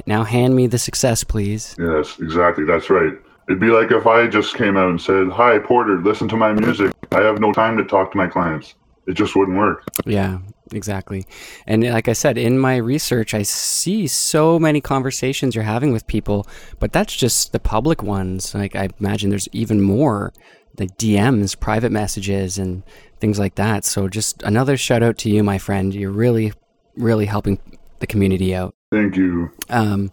now hand me the success, please. Yes, exactly. That's right. It'd be like if I just came out and said, Hi, Porter, listen to my music. I have no time to talk to my clients. It just wouldn't work. Yeah, exactly. And like I said, in my research, I see so many conversations you're having with people, but that's just the public ones. Like I imagine there's even more like DMs, private messages, and things like that. So just another shout out to you, my friend. You're really, really helping the community out. Thank you. Um,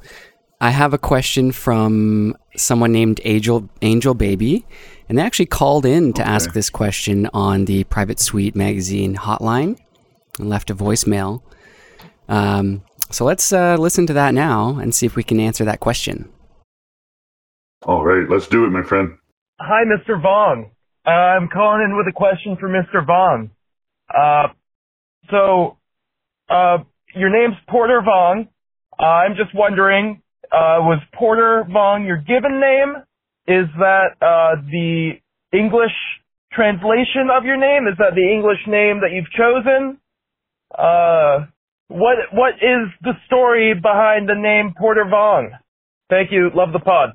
I have a question from someone named Angel Angel Baby, and they actually called in to okay. ask this question on the Private Suite magazine hotline and left a voicemail. Um, so let's uh, listen to that now and see if we can answer that question. All right, let's do it, my friend. Hi, Mr. Vong. Uh, I'm calling in with a question for Mr. Vong. Uh, so, uh, your name's Porter Vong. I'm just wondering, uh, was Porter Vong your given name? Is that uh, the English translation of your name? Is that the English name that you've chosen? Uh, what what is the story behind the name Porter Vong? Thank you. Love the pod.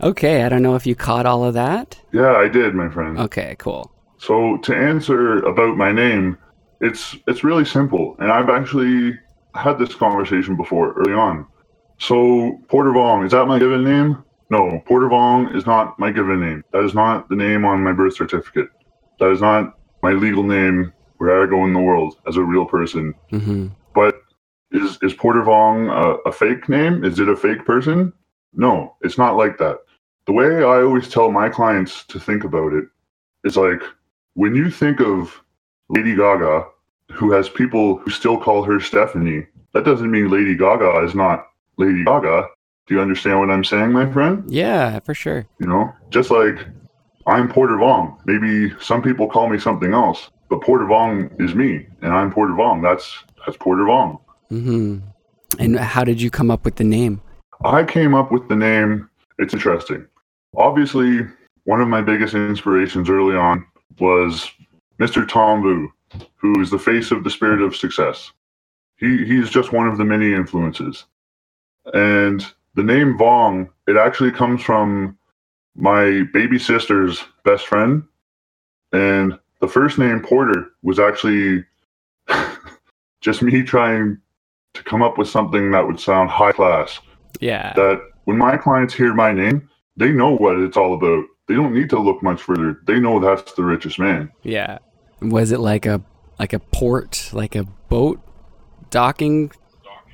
Okay, I don't know if you caught all of that. Yeah, I did, my friend. Okay, cool. So to answer about my name, it's it's really simple, and I've actually had this conversation before early on. So Porter Vong, is that my given name? No, Porter Vong is not my given name. That is not the name on my birth certificate. That is not my legal name where I go in the world as a real person. hmm But is is Porter Vong a, a fake name? Is it a fake person? No, it's not like that. The way I always tell my clients to think about it is like when you think of Lady Gaga, who has people who still call her Stephanie, that doesn't mean Lady Gaga is not Lady Gaga. Do you understand what I'm saying, my friend? Yeah, for sure. You know, just like I'm Porter Vong. Maybe some people call me something else, but Porter Vong is me, and I'm Porter Vong. That's that's Porter Vong. hmm And how did you come up with the name? I came up with the name. It's interesting. Obviously, one of my biggest inspirations early on was Mr. Tom Vu, who is the face of the spirit of success. He he's just one of the many influences. And the name Vong, it actually comes from my baby sister's best friend. And the first name Porter was actually just me trying to come up with something that would sound high class Yeah. that when my clients hear my name, they know what it's all about. They don't need to look much further. They know that's the richest man. Yeah. Was it like a like a port, like a boat docking,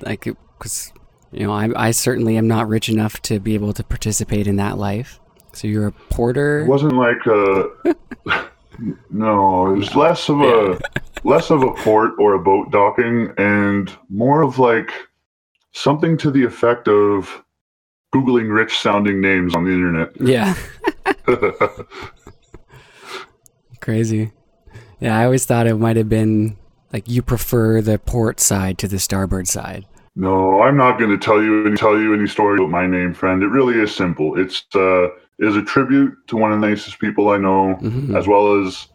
like because you know I I certainly am not rich enough to be able to participate in that life. So you're a porter. It wasn't like uh, a no, it was less of a less of a port or a boat docking and more of like something to the effect of googling rich sounding names on the internet. Yeah. Crazy. Yeah, I always thought it might have been like you prefer the port side to the starboard side. No, I'm not going to tell you any tell you any story about my name, friend. It really is simple. It's uh, is a tribute to one of the nicest people I know, Mhm. as well as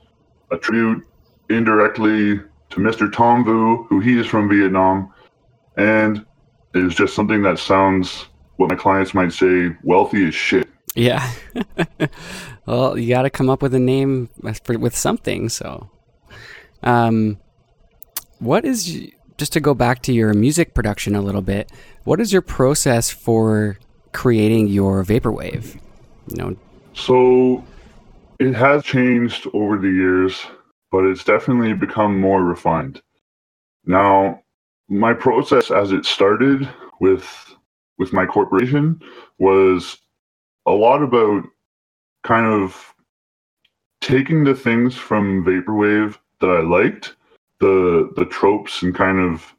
a tribute indirectly to Mr. Tom Vu, who he is from Vietnam, and it is just something that sounds what my clients might say wealthy as shit. Yeah. well, you got to come up with a name for, with something. So, um, what is just to go back to your music production a little bit? What is your process for creating your vaporwave? So it has changed over the years, but it's definitely become more refined. Now, my process as it started with with my corporation was a lot about kind of taking the things from vaporwave that I liked, the the tropes and kind of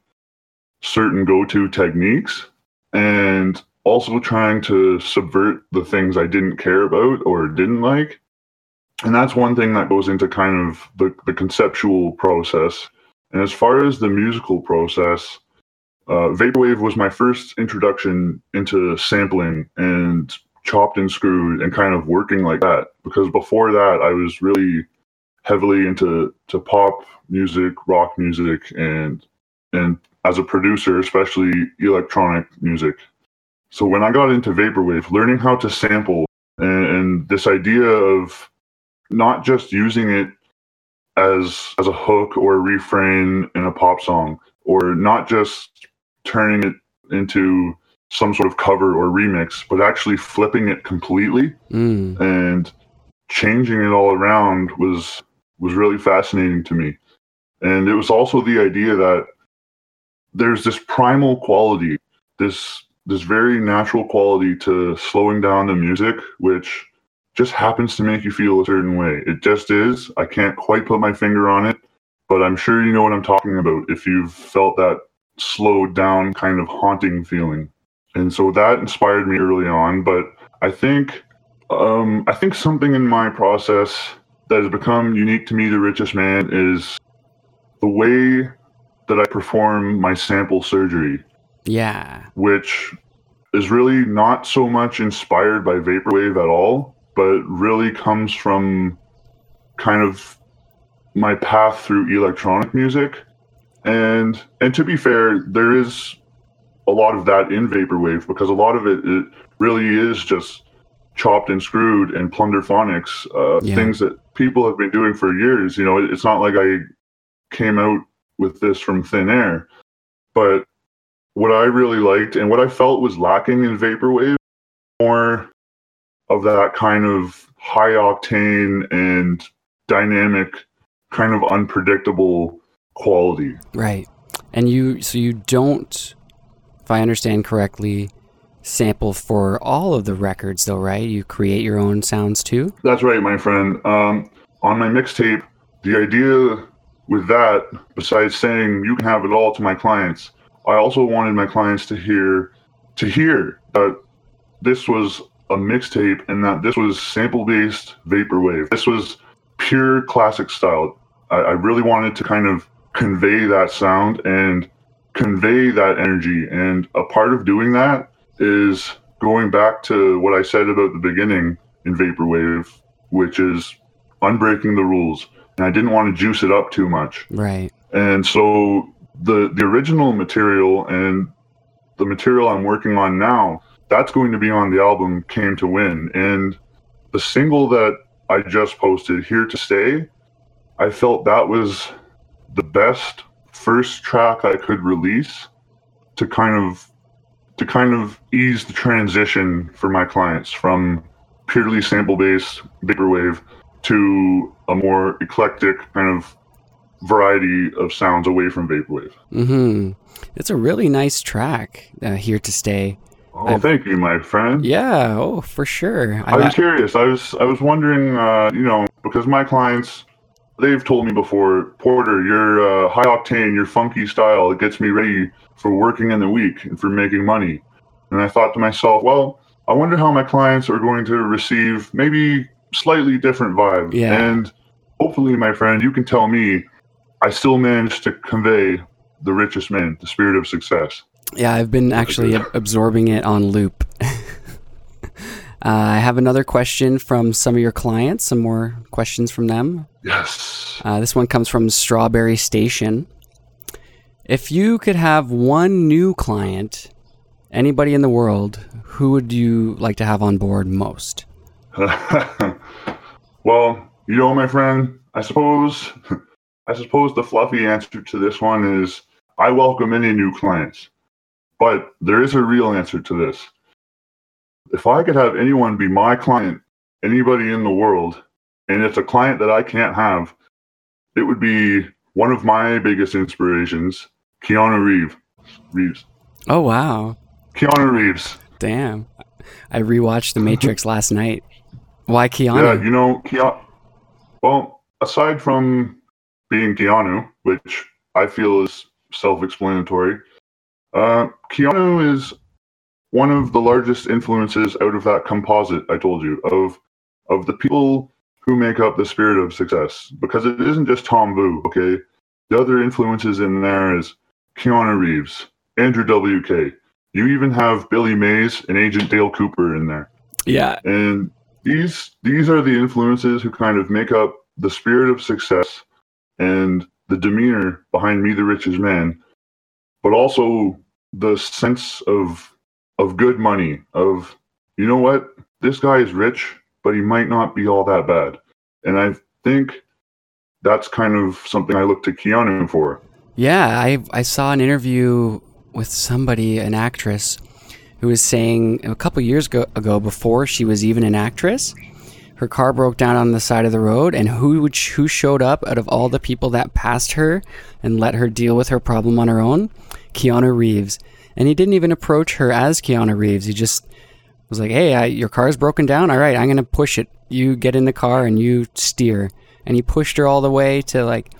certain go-to techniques and also trying to subvert the things I didn't care about or didn't like. And that's one thing that goes into kind of the, the conceptual process. And as far as the musical process, uh, Vaporwave was my first introduction into sampling and chopped and screwed and kind of working like that. Because before that, I was really heavily into to pop music, rock music, and and as a producer, especially electronic music. So when I got into vaporwave, learning how to sample and, and this idea of not just using it as as a hook or a refrain in a pop song, or not just turning it into some sort of cover or remix, but actually flipping it completely mm, and changing it all around was was really fascinating to me. And it was also the idea that there's this primal quality, this this very natural quality to slowing down the music, which just happens to make you feel a certain way. It just is. I can't quite put my finger on it, but I'm sure you know what I'm talking about if you've felt that slowed down kind of haunting feeling. And so that inspired me early on, but I think um, I think something in my process that has become unique to me, the richest man, is the way that I perform my sample surgery, yeah. which is really not so much inspired by vaporwave at all, but really comes from kind of my path through electronic music. And and to be fair, there is a lot of that in vaporwave because a lot of it, it really is just chopped and screwed and plunderphonics, uh, Yeah. things that people have been doing for years. You know, it- it's not like I came out with this from thin air, but what I really liked and what I felt was lacking in vaporwave more of that kind of high octane and dynamic, kind of unpredictable quality. Right. And you, so you don't, if I understand correctly, sample for all of the records, though, right? You create your own sounds too? That's right, my friend. Um, on my mixtape, the idea with that, besides saying you can have it all to my clients, I also wanted my clients to hear to hear that this was a mixtape and that this was sample based vaporwave. This was pure classic style. I, I really wanted to kind of convey that sound and convey that energy. And a part of doing that is going back to what I said about the beginning in vaporwave, which is unbreaking the rules. And I didn't want to juice it up too much. Right. And so the the original material and the material I'm working on now, that's going to be on the album Came to Win. And the single that I just posted, Here to Stay, I felt that was the best first track I could release to kind of to kind of ease the transition for my clients from purely sample based vaporwave to a more eclectic kind of variety of sounds away from vaporwave. Mm-hmm. It's a really nice track, uh, Here to Stay. Oh, I've- thank you, my friend. Yeah, oh, for sure. I was curious. I was I was wondering, uh, you know, because my clients, they've told me before, Porter, your uh, high octane, your funky style, it gets me ready for working in the week and for making money. And I thought to myself, well, I wonder how my clients are going to receive maybe slightly different vibe. Yeah. And hopefully, my friend, you can tell me, I still managed to convey the richest man, the spirit of success. Yeah, I've been actually absorbing it on loop. uh, I have another question from some of your clients, some more questions from them. Yes. Uh, this one comes from Strawberry Station. If you could have one new client, anybody in the world, who would you like to have on board most? well, you know, my friend, I suppose, I suppose the fluffy answer to this one is I welcome any new clients. But there is a real answer to this. If I could have anyone be my client, anybody in the world, and it's a client that I can't have, it would be one of my biggest inspirations, Keanu Reeves. Reeves. Oh, wow. Keanu Reeves. Damn. I rewatched The Matrix last night. Why Keanu? Yeah, you know, Keanu. Well, aside from being Keanu, which I feel is self-explanatory, uh, Keanu is one of the largest influences out of that composite I told you of of the people who make up the spirit of success. Because it isn't just Tom Vu, okay? The other influences in there is Keanu Reeves, Andrew WK. You even have Billy Mays and Agent Dale Cooper in there yeah. and these these are the influences who kind of make up the spirit of success and the demeanor behind me the richest man but also the sense of of good money of you know what? This guy is rich but he might not be all that bad. And i think that's kind of something i look to keanu for. Yeah, I I saw an interview with somebody, an actress, who was saying a couple years ago, ago before she was even an actress, her car broke down on the side of the road, and who would who showed up out of all the people that passed her and let her deal with her problem on her own? Keanu Reeves, and he didn't even approach her as Keanu Reeves. He just was like, "Hey, I, your car's broken down. All right, I'm gonna push it. You get in the car and you steer." And he pushed her all the way to like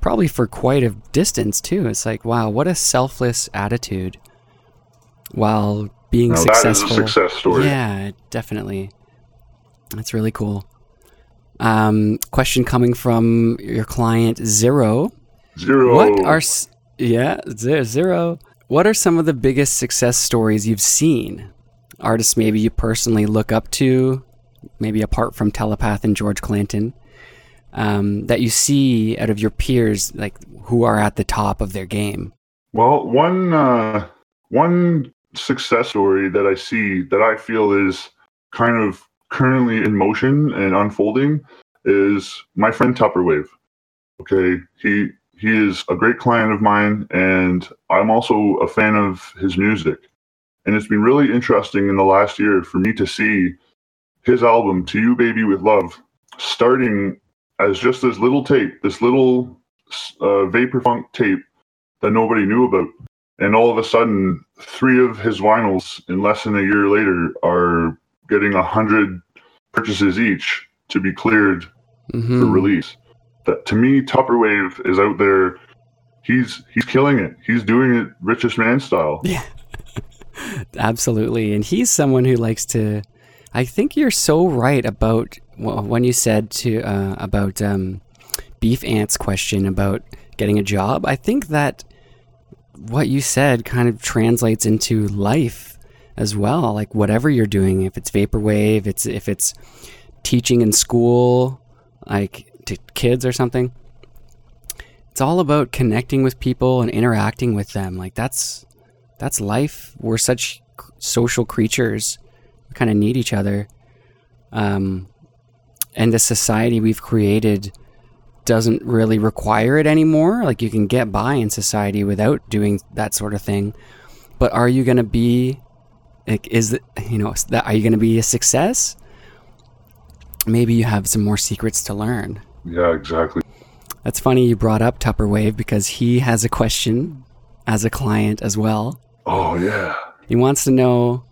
probably for quite a distance too. It's like, wow, what a selfless attitude while being now that is a successful. success story Yeah, definitely. That's really cool. Um, question coming from your client Zero. zero What are yeah Zero? What are some of the biggest success stories you've seen? Artists maybe you personally look up to, maybe apart from Telepath and George Clanton, um, that you see out of your peers, like who are at the top of their game. Well, one uh, one success story that I see that I feel is kind of currently in motion and unfolding is my friend Tupperwave. Okay, he he is a great client of mine, and I'm also a fan of his music. And it's been really interesting in the last year for me to see his album "To You, Baby with Love" starting as just this little tape, this little uh, vapor funk tape that nobody knew about. And all of a sudden, three of his vinyls in less than a year later are getting a hundred purchases each to be cleared Mhm. for release. That to me, Tupperwave is out there. He's he's killing it. He's doing it richest man style. Yeah. Absolutely. And he's someone who likes to. I think you're so right about when you said to uh, about um, Beef Ant's question about getting a job. I think that what you said kind of translates into life as well. Like whatever you're doing, if it's vaporwave, it's if it's teaching in school, like to kids or something. It's all about connecting with people and interacting with them. Like that's that's life. We're such social creatures. We kind of need each other. Um, and the society we've created doesn't really require it anymore. Like you can get by in society without doing that sort of thing. But are you going to be like is it, you know that are you going to be a success? Maybe you have some more secrets to learn. Yeah, exactly. That's funny you brought up Tupperwave because he has a question as a client as well. Oh yeah. He wants to know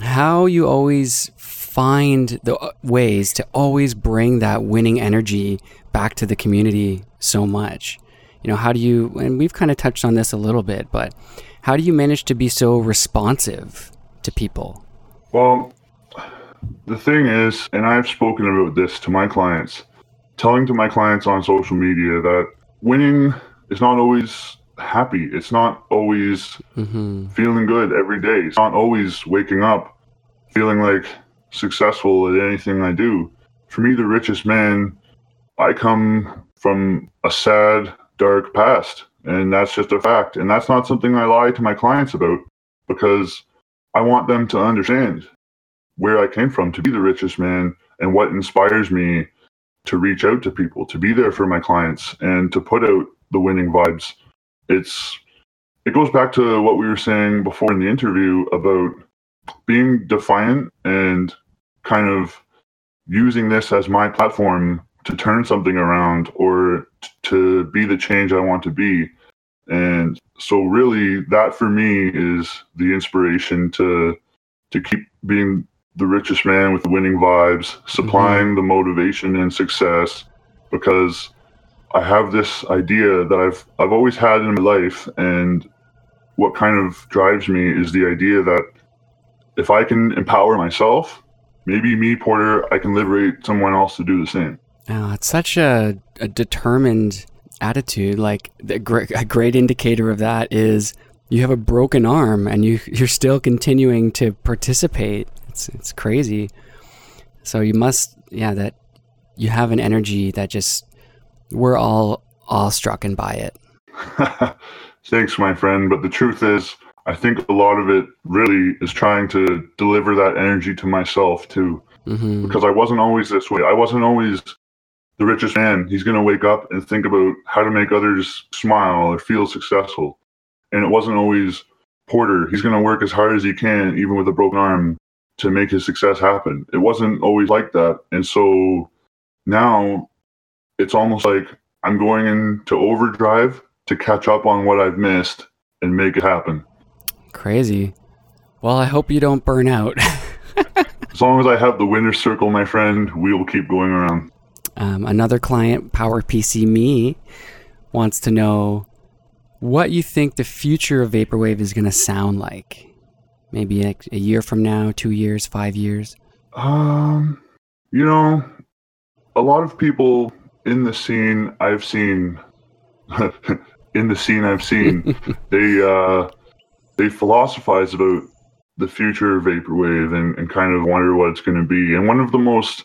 how you always find the uh, ways to always bring that winning energy back to the community so much. You know, how do you, and we've kind of touched on this a little bit, but how do you manage to be so responsive to people? Well, the thing is, and I've spoken about this to my clients, telling to my clients on social media that winning is not always happy. It's not always hmm feeling good every day. It's not always waking up feeling like successful at anything I do. For me, the richest man, I come from a sad, dark past, and that's just a fact. And that's not something I lie to my clients about because I want them to understand where I came from to be the richest man and what inspires me to reach out to people, to be there for my clients, and to put out the winning vibes. It's it goes back to what we were saying before in the interview about being defiant and kind of using this as my platform to turn something around or t- to be the change I want to be. And so really that for me is the inspiration to to keep being the richest man with the winning vibes, supplying mm-hmm. the motivation and success because I have this idea that I've I've always had in my life and what kind of drives me is the idea that if I can empower myself, maybe me, Porter, I can liberate someone else to do the same. Oh, it's such a, a determined attitude. Like a great indicator of that is you have a broken arm and you you're still continuing to participate. It's it's crazy. So you must yeah that you have an energy that just we're all awestruck by it. Thanks, my friend. But the truth is, I think a lot of it really is trying to deliver that energy to myself too. hmm because I wasn't always this way. I wasn't always the richest man. He's going to wake up and think about how to make others smile or feel successful. And it wasn't always Porter. He's going to work as hard as he can, even with a broken arm, to make his success happen. It wasn't always like that. And so now it's almost like I'm going into overdrive to catch up on what I've missed and make it happen. Crazy. Well, I hope you don't burn out. As long as I have the winner's circle, my friend, we will keep going around. Um, another client, PowerPC Me, wants to know what you think the future of vaporwave is going to sound like. Maybe like a year from now, two years, five years. Um, you know, a lot of people in the scene I've seen, in the scene I've seen, they uh, they philosophize about the future of vaporwave and, and kind of wonder what it's going to be. And one of the most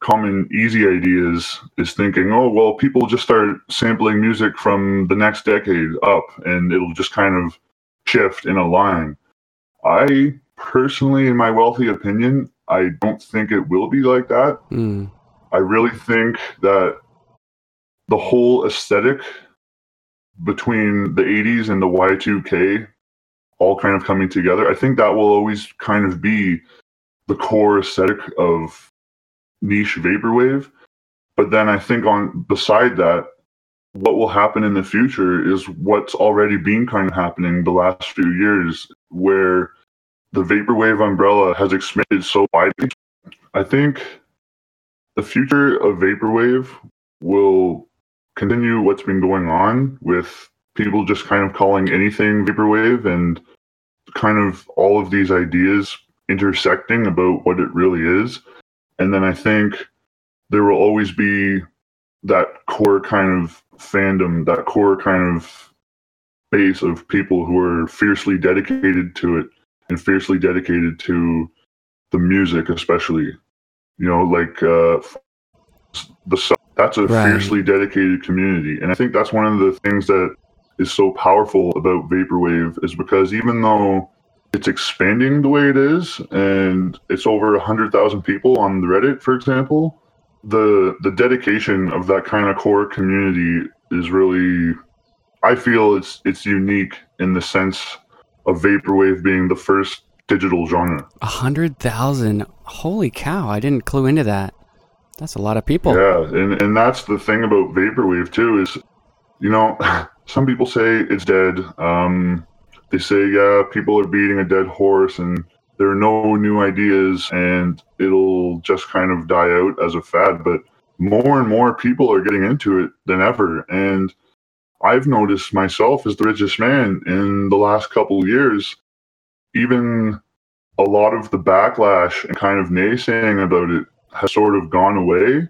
common easy ideas is thinking, oh well, people just start sampling music from the next decade up, and it'll just kind of shift in a line. I personally, in my wealthy opinion, I don't think it will be like that. Hmm. I really think that the whole aesthetic between the 80s and the Y2K all kind of coming together, I think that will always kind of be the core aesthetic of niche vaporwave. But then I think on beside that, what will happen in the future is what's already been kind of happening the last few years, where the vaporwave umbrella has expanded so widely. I think the future of vaporwave will continue what's been going on with people just kind of calling anything vaporwave and kind of all of these ideas intersecting about what it really is. And then I think there will always be that core kind of fandom, that core kind of base of people who are fiercely dedicated to it and fiercely dedicated to the music, especially. You know, like uh, the that's a right. fiercely dedicated community, and I think that's one of the things that is so powerful about vaporwave is because even though it's expanding the way it is and it's over 100,000 people on Reddit for example the the dedication of that kind of core community is really I feel it's it's unique in the sense of vaporwave being the first digital genre. A hundred thousand! Holy cow! I didn't clue into that. That's a lot of people. Yeah, and and that's the thing about vaporwave too is, you know, some people say it's dead. Um, they say yeah, people are beating a dead horse, and there are no new ideas, and it'll just kind of die out as a fad. But more and more people are getting into it than ever, and I've noticed myself as the richest man in the last couple years, even a lot of the backlash and kind of naysaying about it has sort of gone away.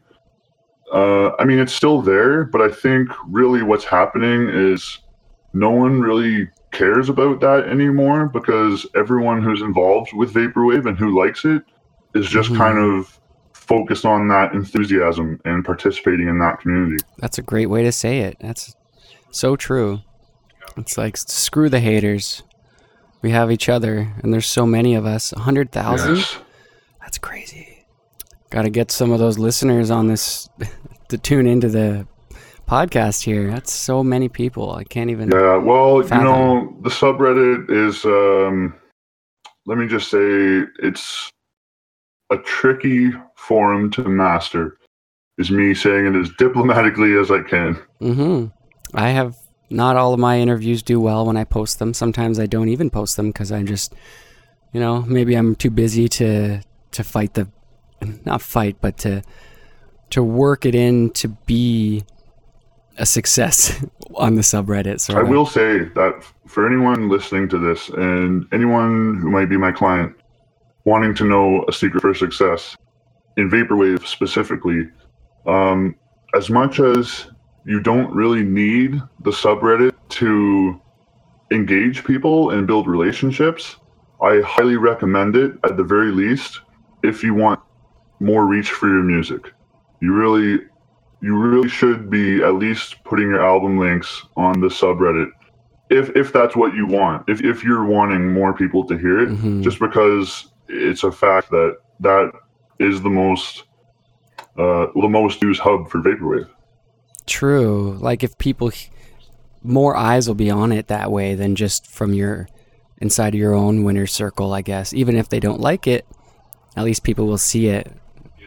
Uh, I mean, it's still there, but I think really what's happening is no one really cares about that anymore because everyone who's involved with Vaporwave and who likes it is just mm-hmm. kind of focused on that enthusiasm and participating in that community. That's a great way to say it. That's so true. It's like screw the haters. We have each other, and there's so many of us. A hundred thousand. Yes. That's crazy. Got to get some of those listeners on this to tune into the podcast here. That's so many people. I can't even. Yeah, well, fathom. you know, the subreddit is. um Let me just say, it's a tricky forum to master. Is me saying it as diplomatically as I can. Mm-hmm. I have not all of my interviews do well when I post them. Sometimes I don't even post them because I'm just, you know, maybe I'm too busy to to fight the, not fight, but to to work it in to be a success on the subreddit. So I will say that for anyone listening to this and anyone who might be my client wanting to know a secret for success in vaporwave specifically, um, as much as you don't really need the subreddit to engage people and build relationships. I highly recommend it at the very least if you want more reach for your music. You really you really should be at least putting your album links on the subreddit if if that's what you want. If if you're wanting more people to hear it mm-hmm. just because it's a fact that that is the most uh, the most used hub for vaporwave. True. Like if people, more eyes will be on it that way than just from your inside of your own winner circle, I guess. Even if they don't like it, at least people will see it.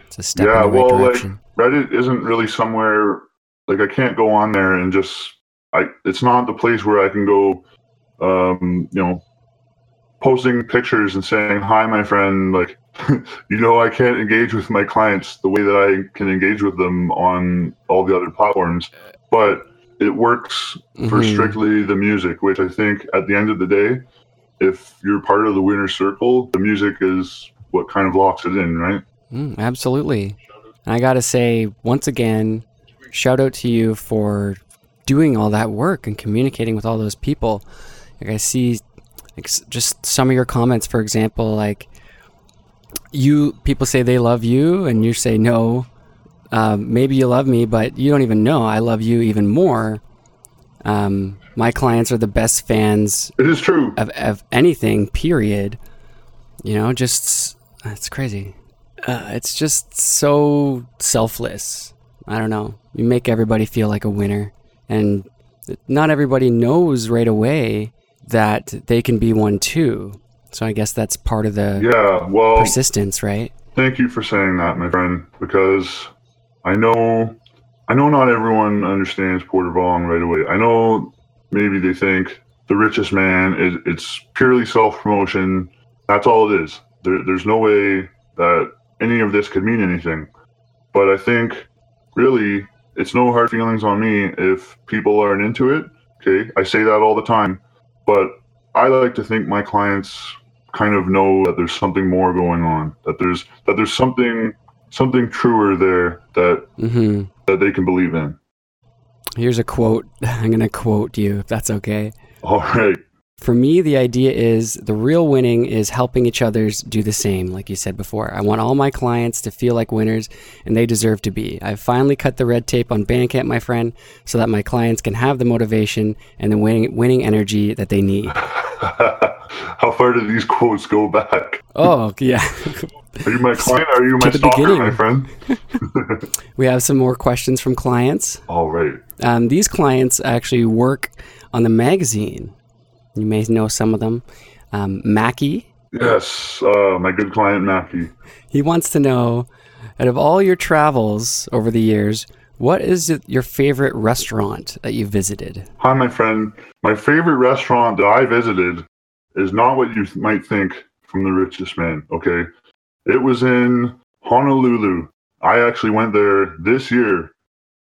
It's a step yeah, in the right well, direction. Like, Reddit isn't really somewhere like I can't go on there and just I. It's not the place where I can go, um, you know, posting pictures and saying hi, my friend. Like you know, I can't engage with my clients the way that I can engage with them on all the other platforms, but it works mm-hmm. for strictly the music, which I think at the end of the day, if you're part of the winner circle, the music is what kind of locks it in, right? Mm, absolutely. And I got to say, once again, shout out to you for doing all that work and communicating with all those people. Like I see like, just some of your comments, for example, like you people say they love you and you say no. Um, maybe you love me but you don't even know i love you even more. Um, my clients are the best fans it is true. of, of anything period. You know just it's crazy uh, it's just so selfless i don't know you make everybody feel like a winner and not everybody knows right away that they can be one too so I guess that's part of the yeah, well, persistence, right? Thank you for saying that, my friend, because I know, I know not everyone understands Porter Vong right away. I know maybe they think the richest man is it's purely self promotion. That's all it is. There, there's no way that any of this could mean anything. But I think really it's no hard feelings on me if people aren't into it. Okay, I say that all the time, but I like to think my clients kind of know that there's something more going on. That there's that there's something something truer there that hmm that they can believe in. Here's a quote. I'm going to quote you if that's okay. All right. For me, the idea is the real winning is helping each others do the same, like you said before. I want all my clients to feel like winners, and they deserve to be. I've finally cut the red tape on Bandcamp, my friend, so that my clients can have the motivation and the winning, winning energy that they need. How far do these quotes go back? Oh, yeah. Are you my client? Or are you my stalker, beginning. my friend? we have some more questions from clients. All right. Um, these clients actually work on the magazine. You may know some of them. Um, Mackie, Yes, uh, my good client Mackie. he wants to know out of all your travels over the years, what is it- your favorite restaurant that you visited? Hi, my friend. My favorite restaurant that I visited is not what you might think from the richest man. Okay, it was in Honolulu. I actually went there this year,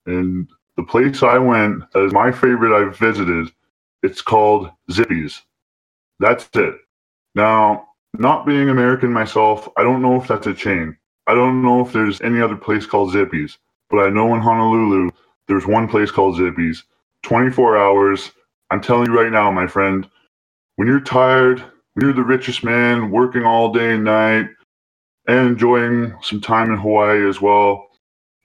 and the place I went as my favorite I've visited. It's called Zippy's. That's it. Now, not being American myself, I don't know if that's a chain. I don't know if there's any other place called Zippy's, but I know in Honolulu there's one place called Zippy's. 24 hours. I'm telling you right now, my friend, when you're tired, when you're the richest man working all day and night and enjoying some time in Hawaii as well,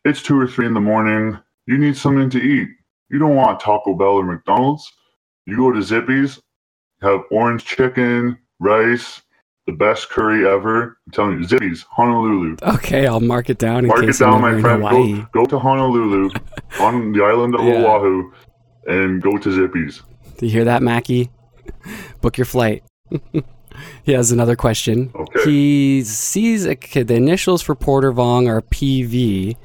it's two or three in the morning. You need something to eat. You don't want Taco Bell or McDonald's. You go to Zippy's, have orange chicken, rice, the best curry ever. I'm telling you, Zippy's, Honolulu. Okay, I'll mark it down in Mark it down, my friend. Go, go to Honolulu on the island of Yeah. Oahu and go to Zippy's. Do you hear that, Mackie? Book your flight. he has another question. Okay. He sees a, the initials for Porter Vong are PV,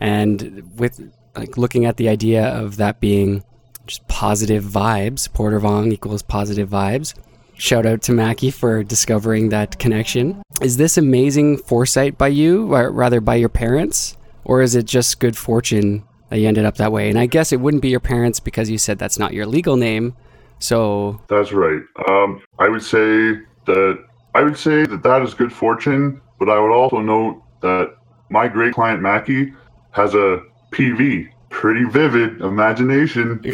and with like looking at the idea of that being just positive vibes, Porter Vong equals positive vibes. Shout out to Mackie for discovering that connection. Is this amazing foresight by you, or rather by your parents, or is it just good fortune that you ended up that way? And I guess it wouldn't be your parents because you said that's not your legal name. So That's right. Um, I would say that I would say that that is good fortune, but I would also note that my great client Mackie has a PV, pretty vivid imagination.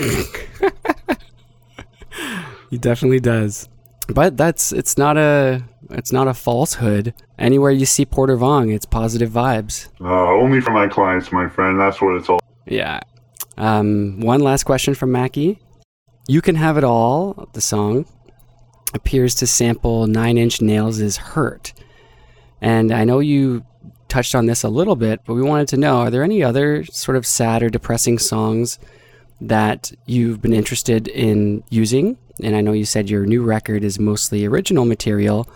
he definitely does. But that's it's not a it's not a falsehood. Anywhere you see Porter Vong, it's positive vibes. Uh, only for my clients, my friend. That's what it's all. Yeah. Um, one last question from Mackie. You Can Have It All, the song, appears to sample Nine Inch Nails' Hurt. And I know you touched on this a little bit, but we wanted to know are there any other sort of sad or depressing songs that you've been interested in using? And I know you said your new record is mostly original material,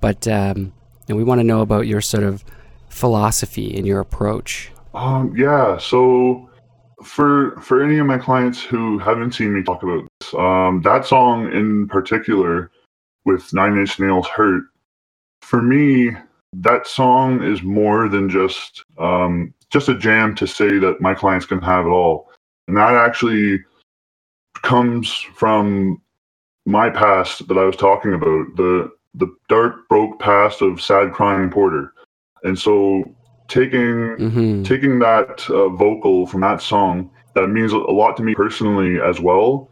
but um, and we want to know about your sort of philosophy and your approach. Um, yeah. So for for any of my clients who haven't seen me talk about this, um, that song in particular with Nine Inch Nails "Hurt," for me, that song is more than just um, just a jam to say that my clients can have it all, and that actually comes from my past that I was talking about the the dark broke past of sad crying porter, and so taking hmm taking that uh, vocal from that song that means a lot to me personally as well.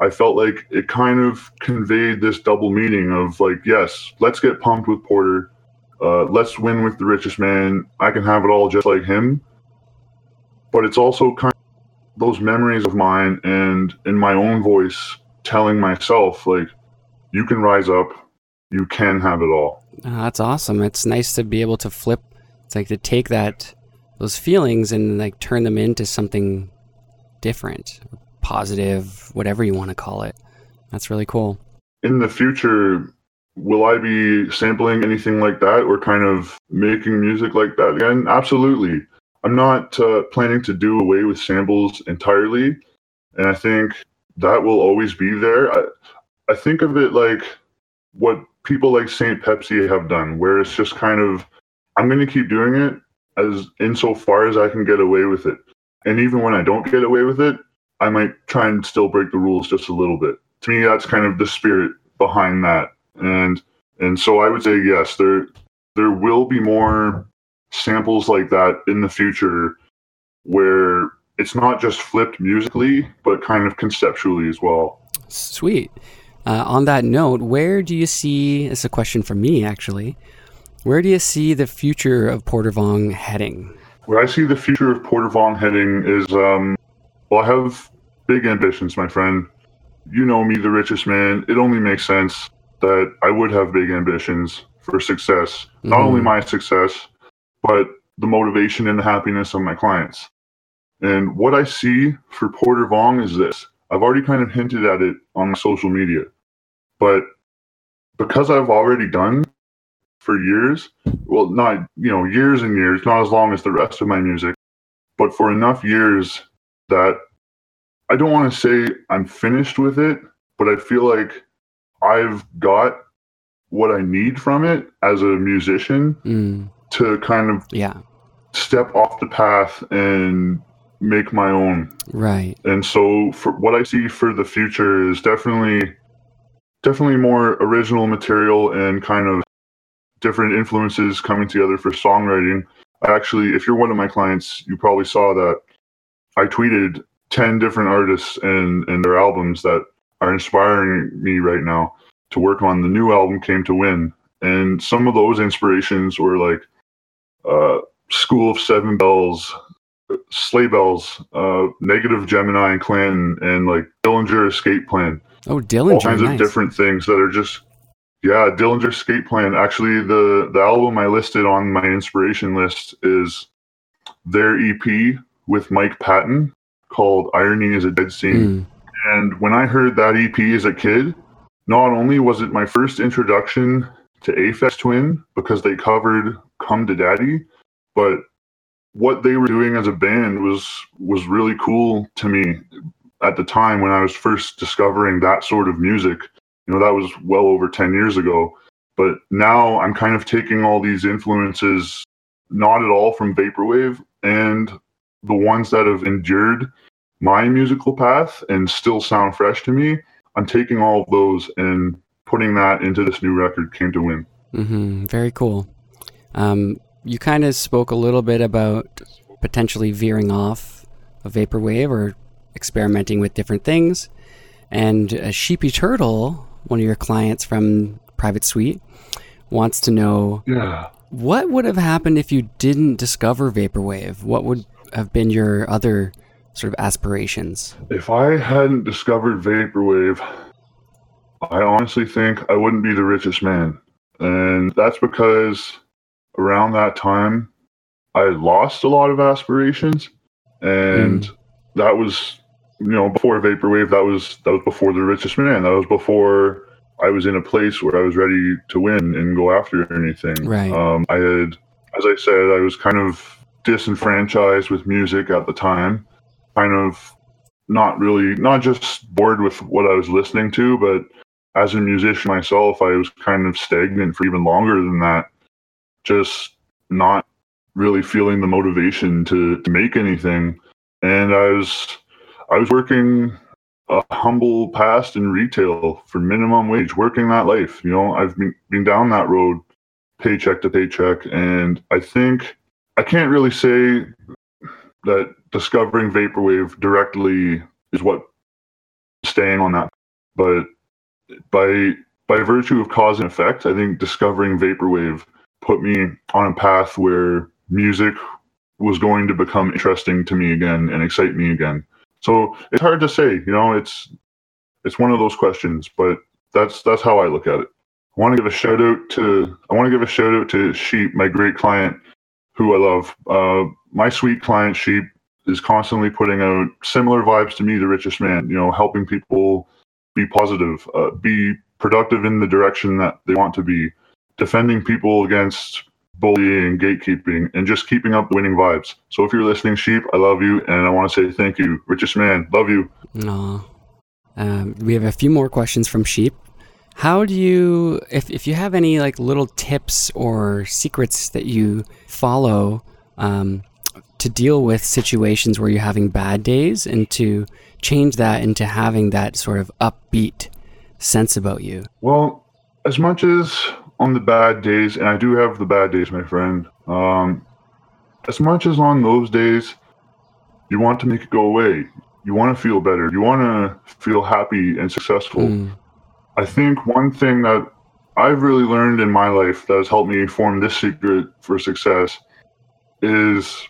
I felt like it kind of conveyed this double meaning of like yes let's get pumped with porter uh, let's win with the richest man i can have it all just like him but it's also kind of those memories of mine and in my own voice telling myself like you can rise up you can have it all Oh, that's awesome. It's nice to be able to flip. It's like to take that those feelings and like turn them into something different, positive, whatever you want to call it. That's really cool. in the future, will I be sampling anything like that or kind of making music like that again? Absolutely. I'm not uh, planning to do away with samples entirely, and I think that will always be there. I, I think of it like what people like Saint Pepsi have done, where it's just kind of I'm going to keep doing it as insofar as I can get away with it, and even when I don't get away with it, I might try and still break the rules just a little bit. To me, that's kind of the spirit behind that, and and so I would say yes, there there will be more samples like that in the future where it's not just flipped musically, but kind of conceptually as well. Sweet. Uh, on that note, where do you see? It's a question for me actually. Where do you see the future of Porter Vong heading? Where I see the future of Porter Vong heading is, um, well, I have big ambitions, my friend. You know me, the richest man. It only makes sense that I would have big ambitions for success. Mm-hmm. Not only my success, but the motivation and the happiness of my clients. And what I see for Porter Vong is this. I've already kind of hinted at it on social media, but because I've already done for years, well, not, you know, years and years, not as long as the rest of my music, but for enough years that I don't want to say I'm finished with it, but I feel like I've got what I need from it as a musician mm. to kind of yeah step off the path and make my own. Right. And so for what I see for the future is definitely definitely more original material and kind of different influences coming together for songwriting. I actually if you're one of my clients, you probably saw that I tweeted 10 different artists and and their albums that are inspiring me right now to work on the new album came to win and some of those inspirations were like uh, school of seven bells sleigh bells uh, negative gemini and clanton and like dillinger escape plan oh dillinger all kinds nice. of different things that are just yeah dillinger escape plan actually the the album i listed on my inspiration list is their ep with mike patton called irony is a dead scene mm. And when i heard that ep as a kid not only was it my first introduction to Aphex Twin because they covered Come to Daddy, but what they were doing as a band was was really cool to me at the time when I was first discovering that sort of music. You know, that was well over 10 years ago. But now I'm kind of taking all these influences, not at all from Vaporwave, and the ones that have endured my musical path and still sound fresh to me I'm taking all of those and putting that into this new record, Came to Win. Mm-hmm. Very cool. Um, you kind of spoke a little bit about potentially veering off of vaporwave or experimenting with different things. And uh, Sheepy Turtle, one of your clients from Private Suite, wants to know yeah. what would have happened if you didn't discover vaporwave. What would have been your other sort of aspirations? If I hadn't discovered vaporwave, I honestly think I wouldn't be the richest man. And that's because around that time, I lost a lot of aspirations. And mm. that was, you know, before vaporwave, that was that was before the richest man. That was before I was in a place where I was ready to win and go after anything. Right. Um, I had, as I said, I was kind of disenfranchised with music at the time kind of not really not just bored with what I was listening to, but as a musician myself, I was kind of stagnant for even longer than that. Just not really feeling the motivation to, to make anything. And I was I was working a humble past in retail for minimum wage, working that life. You know, I've been, been down that road paycheck to paycheck. And I think I can't really say that discovering vaporwave directly is what staying on that. But by by virtue of cause and effect, I think discovering vaporwave put me on a path where music was going to become interesting to me again and excite me again. So it's hard to say, you know, it's it's one of those questions, but that's that's how I look at it. I want to give a shout out to I want to give a shout out to Sheep, my great client, who I love. Uh, my sweet client Sheep is constantly putting out similar vibes to me, the richest man. You know, helping people be positive, uh, be productive in the direction that they want to be, defending people against bullying, gatekeeping, and just keeping up winning vibes. So if you're listening, Sheep, I love you, and I want to say thank you. Richest man, love you. Aw. Um, we have a few more questions from Sheep. How do you, if, if you have any like little tips or secrets that you follow um, to deal with situations where you're having bad days and to change that into having that sort of upbeat sense about you? Well, as much as on the bad days, and I do have the bad days, my friend, um, as much as on those days, you want to make it go away. You want to feel better. You want to feel happy and successful. Mm, I think one thing that I've really learned in my life that has helped me form this secret for success is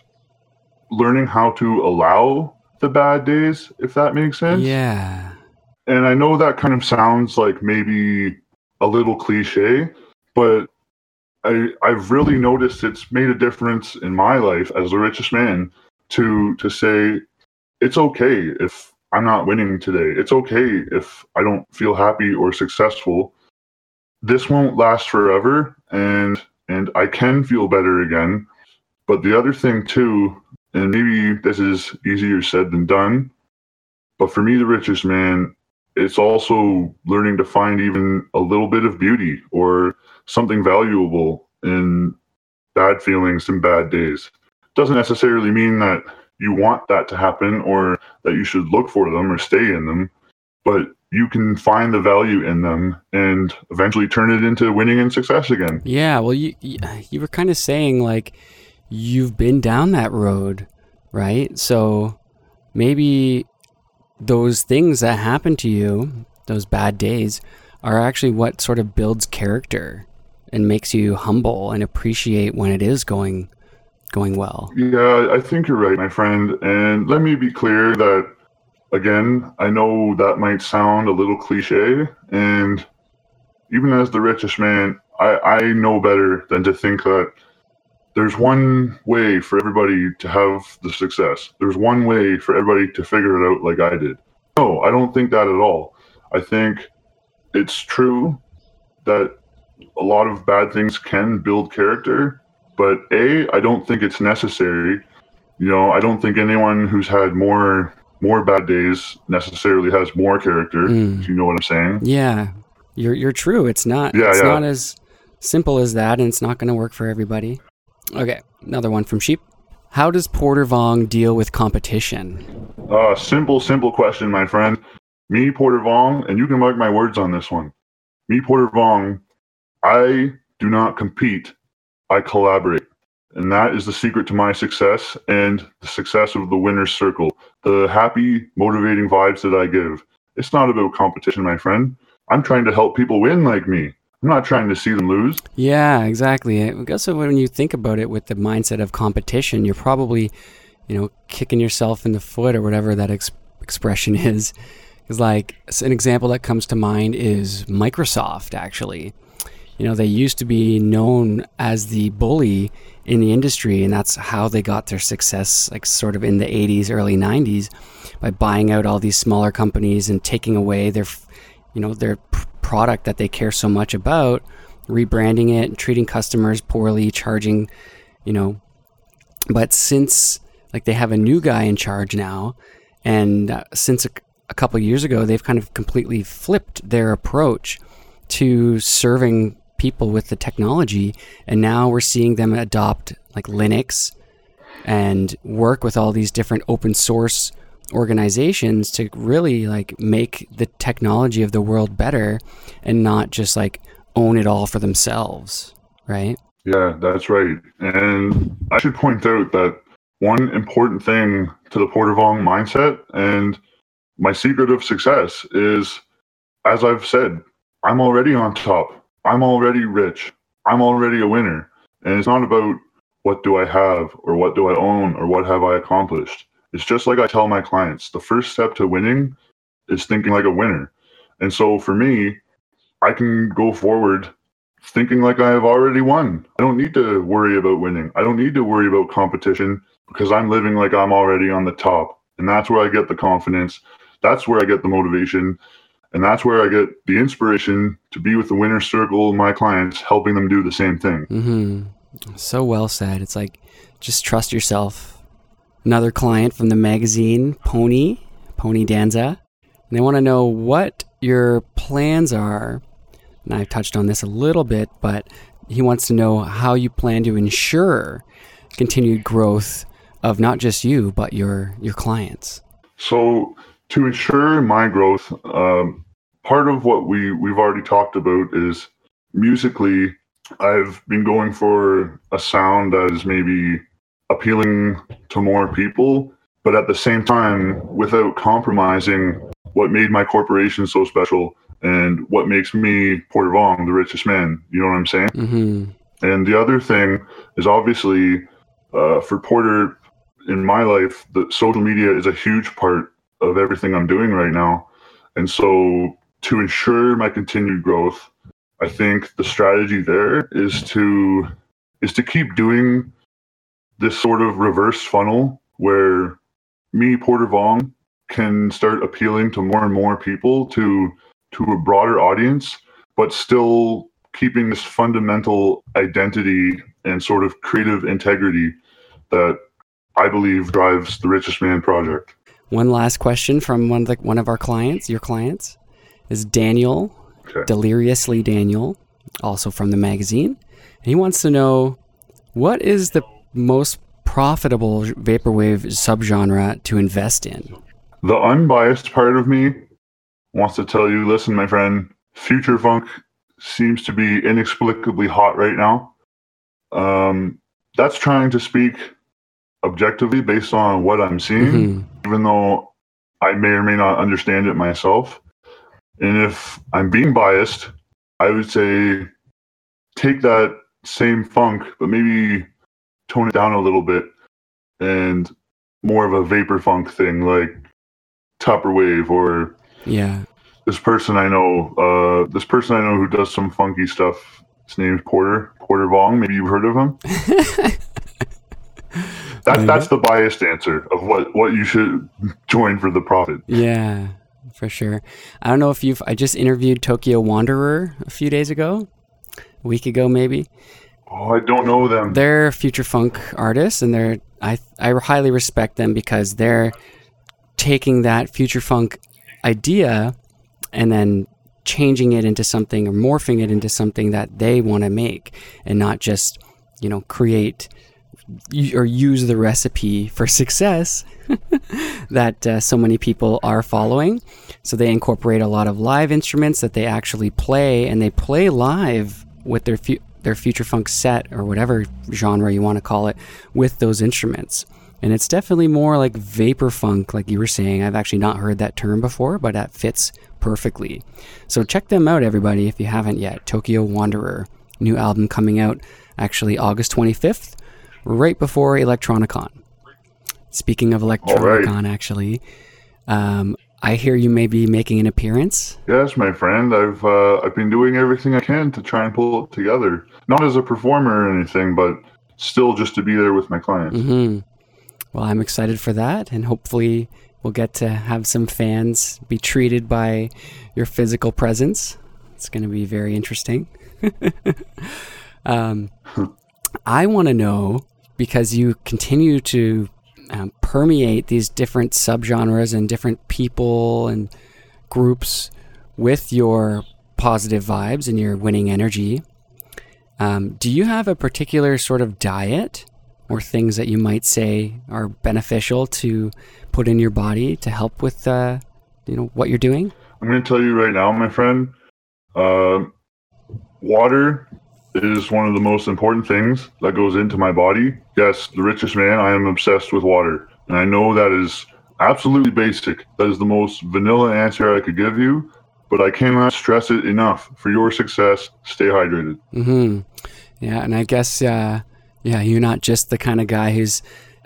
learning how to allow the bad days, if that makes sense. yeah. And I know that kind of sounds like maybe a little cliche, but I I've really noticed it's made a difference in my life as the richest man to to say it's okay if I'm not winning today. It's okay if I don't feel happy or successful. This won't last forever and and I can feel better again. But the other thing too, and maybe this is easier said than done, but for me the richest man, it's also learning to find even a little bit of beauty or something valuable in bad feelings and bad days. Doesn't necessarily mean that you want that to happen or that you should look for them or stay in them, but you can find the value in them and eventually turn it into winning and success again. Yeah, well, you you were kind of saying like you've been down that road, right? So maybe those things that happen to you, those bad days, are actually what sort of builds character and makes you humble and appreciate when it is going going well. Yeah, I think you're right, my friend. And let me be clear that, again, I know that might sound a little cliche. And even as the richest man, I, I know better than to think that there's one way for everybody to have the success. There's one way for everybody to figure it out like I did. No, I don't think that at all. I think it's true that a lot of bad things can build character, but A, I don't think it's necessary. You know, I don't think anyone who's had more more bad days necessarily has more character. Mm. If you know what I'm saying? Yeah, you're you're true. It's not Yeah, it's yeah. not as simple as that, and it's not going to work for everybody. Okay, another one from Sheep. How does Porter Vong deal with competition? Uh, simple, simple question, my friend. Me, Porter Vong, and you can mark my words on this one. Me, Porter Vong, I do not compete. I collaborate. And that is the secret to my success and the success of the winner's circle. The happy, motivating vibes that I give. It's not about competition, my friend. I'm trying to help people win like me. I'm not trying to see them lose. Yeah, exactly. I guess when you think about it with the mindset of competition, you're probably, you know, kicking yourself in the foot or whatever that ex- expression is. Because, like, an example that comes to mind is Microsoft, actually. You know, they used to be known as the bully in the industry, and that's how they got their success, like, sort of in the 80s, early 90s, by buying out all these smaller companies and taking away their, you know, their product that they care so much about, rebranding it, treating customers poorly, charging, you know. But since like they have a new guy in charge now, and uh, since a, a couple years ago, they've kind of completely flipped their approach to serving people with the technology, and now we're seeing them adopt like Linux and work with all these different open source organizations to really like make the technology of the world better and not just like own it all for themselves, right? Yeah, that's right. And I should point out that one important thing to the Porter Vong mindset and my secret of success is, as I've said, I'm already on top. I'm already rich. I'm already a winner. And it's not about what do I have or what do I own or what have I accomplished. It's just like I tell my clients the first step to winning is thinking like a winner. And so for me, I can go forward thinking like I have already won. I don't need to worry about winning. I don't need to worry about competition because I'm living like I'm already on the top. And that's where I get the confidence. That's where I get the motivation. And that's where I get the inspiration to be with the winner circle my clients, helping them do the same thing. Mm-hmm. So well said. It's like just trust yourself. Another client from the magazine, Pony, Pony Danza. And they want to know what your plans are. And I've touched on this a little bit, but he wants to know how you plan to ensure continued growth of not just you, but your your clients. So to ensure my growth, um, part of what we we've already talked about is musically. I've been going for a sound that is maybe appealing to more people, but at the same time, without compromising what made my corporation so special and what makes me Porter Vong the richest man. You know what I'm saying? Mm-hmm. And the other thing is obviously uh, for Porter in my life, the social media is a huge part of everything I'm doing right now. And so to ensure my continued growth, I think the strategy there is to is to keep doing this sort of reverse funnel where me, Porter Vong, can start appealing to more and more people to to a broader audience, but still keeping this fundamental identity and sort of creative integrity that I believe drives the Richest Man project. One last question from one of the, one of our clients, your clients, is Daniel, Okay. deliriously Daniel, also from the magazine. And he wants to know what is the most profitable vaporwave subgenre to invest in. The unbiased part of me wants to tell you listen, my friend, future funk seems to be inexplicably hot right now. Um, that's trying to speak objectively based on what I'm seeing, Mhm. even though I may or may not understand it myself. And if I'm being biased, I would say take that same funk, but maybe tone it down a little bit and more of a vapor funk thing like Tupperwave or Yeah. this person I know, uh, this person I know who does some funky stuff. His name's Porter, Porter Vong. Maybe you've heard of him. That, that's the biased answer of what, what you should join for the profit. Yeah, for sure. I don't know if you've. I just interviewed Tokyo Wanderer a few days ago, a week ago maybe. Oh, I don't know them. They're future funk artists, and they're I I highly respect them because they're taking that future funk idea and then changing it into something or morphing it into something that they want to make, and not just you know create or use the recipe for success that uh, so many people are following. So they incorporate a lot of live instruments that they actually play, and they play live with their fu- their future funk set or whatever genre you want to call it with those instruments. And it's definitely more like vapor funk, like you were saying. I've actually not heard that term before, but that fits perfectly. So check them out, everybody, if you haven't yet. Tokyo Wanderer, new album coming out actually August 25th, right before Electronicon. Speaking of Electronicon, actually, um, I hear you may be making an appearance. Yes, my friend. I've uh, I've been doing everything I can to try and pull it together. Not as a performer or anything, but still just to be there with my clients. hmm Well, I'm excited for that, and hopefully, we'll get to have some fans be treated by your physical presence. It's going to be very interesting. um, I want to know because you continue to um, permeate these different subgenres and different people and groups with your positive vibes and your winning energy. Um, do you have a particular sort of diet or things that you might say are beneficial to put in your body to help with, uh, you know, what you're doing? I'm going to tell you right now, my friend. Uh, water is one of the most important things that goes into my body. Yes, the richest man. I am obsessed with water, and I know that is absolutely basic. That is the most vanilla answer I could give you, but I cannot stress it enough. For your success, stay hydrated. hmm Yeah, and I guess, uh, yeah, you're not just the kind of guy who's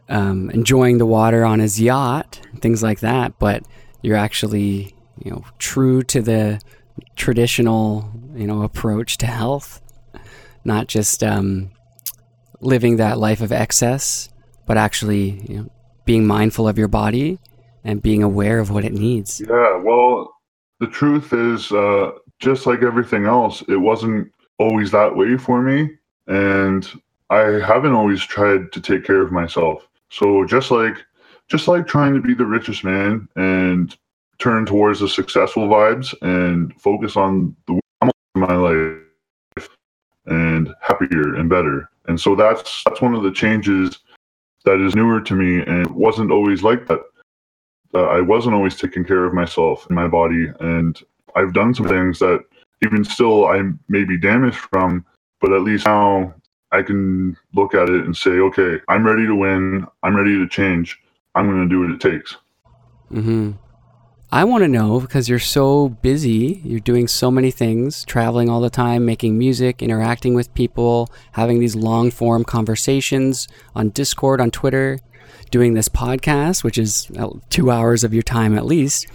um, enjoying the water on his yacht, things like that, but you're actually, you know, true to the traditional, you know, approach to health, not just um, living that life of excess, but actually, you know, being mindful of your body and being aware of what it needs. Yeah, well, the truth is, uh, just like everything else, it wasn't always that way for me. And I haven't always tried to take care of myself. So just like just like trying to be the richest man and turn towards the successful vibes and focus on the my life and happier and better. And so that's that's one of the changes that is newer to me and wasn't always like that. Uh, I wasn't always taking care of myself and my body, and I've done some things that even still I may be damaged from, but at least now I can look at it and say, okay, I'm ready to win. I'm ready to change. I'm going to do what it takes. Mm-hmm. I want to know because you're so busy, you're doing so many things, traveling all the time, making music, interacting with people, having these long form conversations on Discord, on Twitter, doing this podcast, which is uh, two hours of your time at least.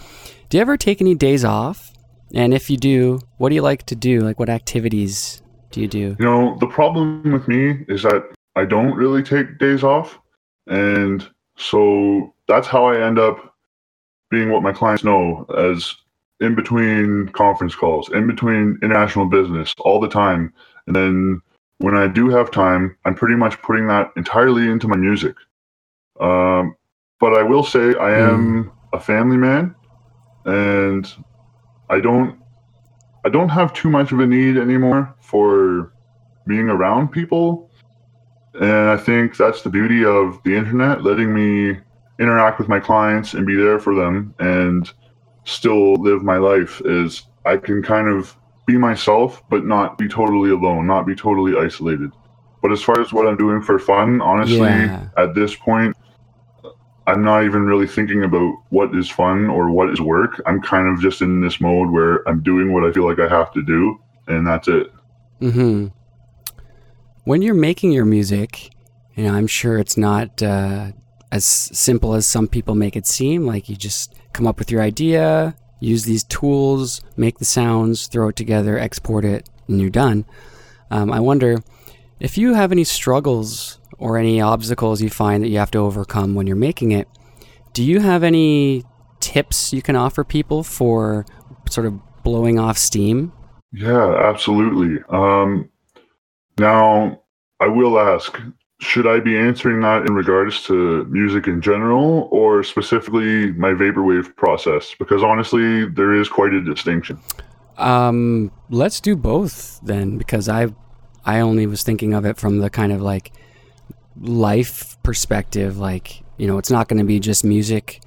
Do you ever take any days off? And if you do, what do you like to do? Like, what activities do you do? You know, the problem with me is that I don't really take days off. And so that's how I end up being what my clients know as in between conference calls, in between international business all the time. And then when I do have time, I'm pretty much putting that entirely into my music. Um, but I will say I am mm. a family man and I don't I don't have too much of a need anymore for being around people. And I think that's the beauty of the internet, letting me interact with my clients and be there for them and still live my life is I can kind of be myself but not be totally alone, not be totally isolated. But as far as what I'm doing for fun, honestly, yeah. at this point, I'm not even really thinking about what is fun or what is work. I'm kind of just in this mode where I'm doing what I feel like I have to do, and that's it. Hmm. When you're making your music, you know, I'm sure it's not uh, as simple as some people make it seem. Like you just come up with your idea, use these tools, make the sounds, throw it together, export it, and you're done. Um, I wonder if you have any struggles or any obstacles you find that you have to overcome when you're making it. Do you have any tips you can offer people for sort of blowing off steam? Yeah, absolutely. Um, now, I will ask should I be answering that in regards to music in general or specifically my vaporwave process? Because honestly, there is quite a distinction. Um, let's do both then, because I, I only was thinking of it from the kind of like life perspective. Like you know, it's not going to be just music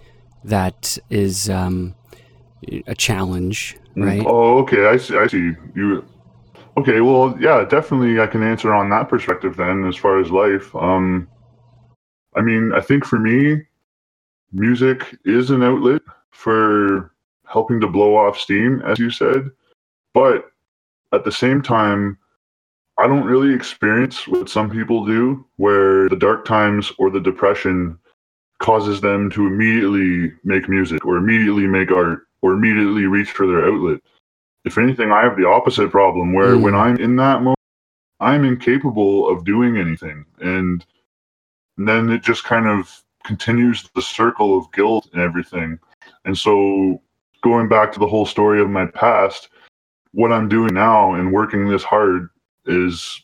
that is um, a challenge, mm, right? Oh, okay. I see. I see. You Okay, well, yeah, definitely I can answer on that perspective then as far as life. Um I mean, I think for me, music is an outlet for helping to blow off steam, as you said. But at the same time, I don't really experience what some people do, where the dark times or the depression causes them to immediately make music or immediately make art or immediately reach for their outlet if anything, I have the opposite problem where mm. when I'm in that moment, I'm incapable of doing anything. And, and then it just kind of continues the circle of guilt and everything. And so going back to the whole story of my past, what I'm doing now and working this hard is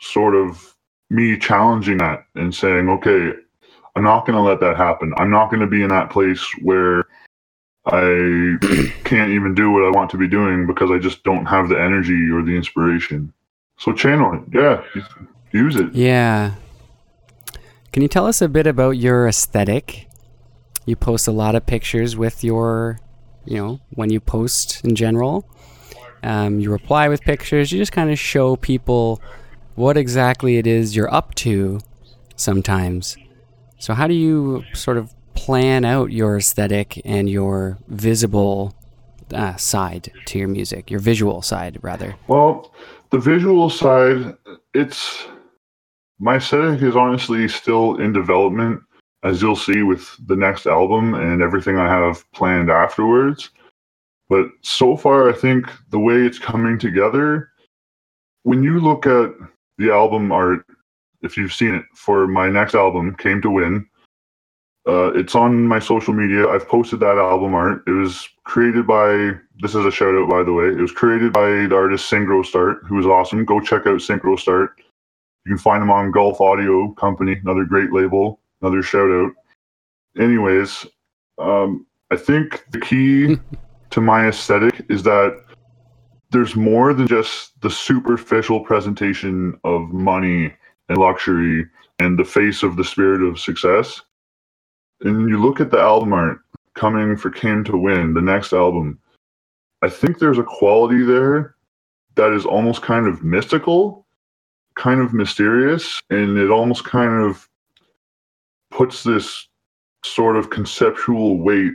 sort of me challenging that and saying, okay, I'm not going to let that happen. I'm not going to be in that place where I can't even do what I want to be doing because I just don't have the energy or the inspiration. So channel it. Yeah. Use it. Yeah. Can you tell us a bit about your aesthetic? You post a lot of pictures with your, you know, when you post in general. Um, you reply with pictures. You just kind of show people what exactly it is you're up to sometimes. So, how do you sort of plan out your aesthetic and your visible uh, side to your music, your visual side, rather? Well, the visual side, it's my aesthetic is honestly still in development, as you'll see with the next album and everything I have planned afterwards. But so far, I think the way it's coming together, when you look at the album art, if you've seen it for my next album, Came to Win, uh, it's on my social media. I've posted that album art. It was created by, this is a shout out by the way, it was created by the artist Synchro Start, who is awesome. Go check out Synchro Start. You can find them on Gulf Audio Company, another great label, another shout out. Anyways, um, I think the key to my aesthetic is that there's more than just the superficial presentation of money and luxury and the face of the spirit of success. And you look at the album art coming for Came to Win, the next album. I think there's a quality there that is almost kind of mystical, kind of mysterious, and it almost kind of puts this sort of conceptual weight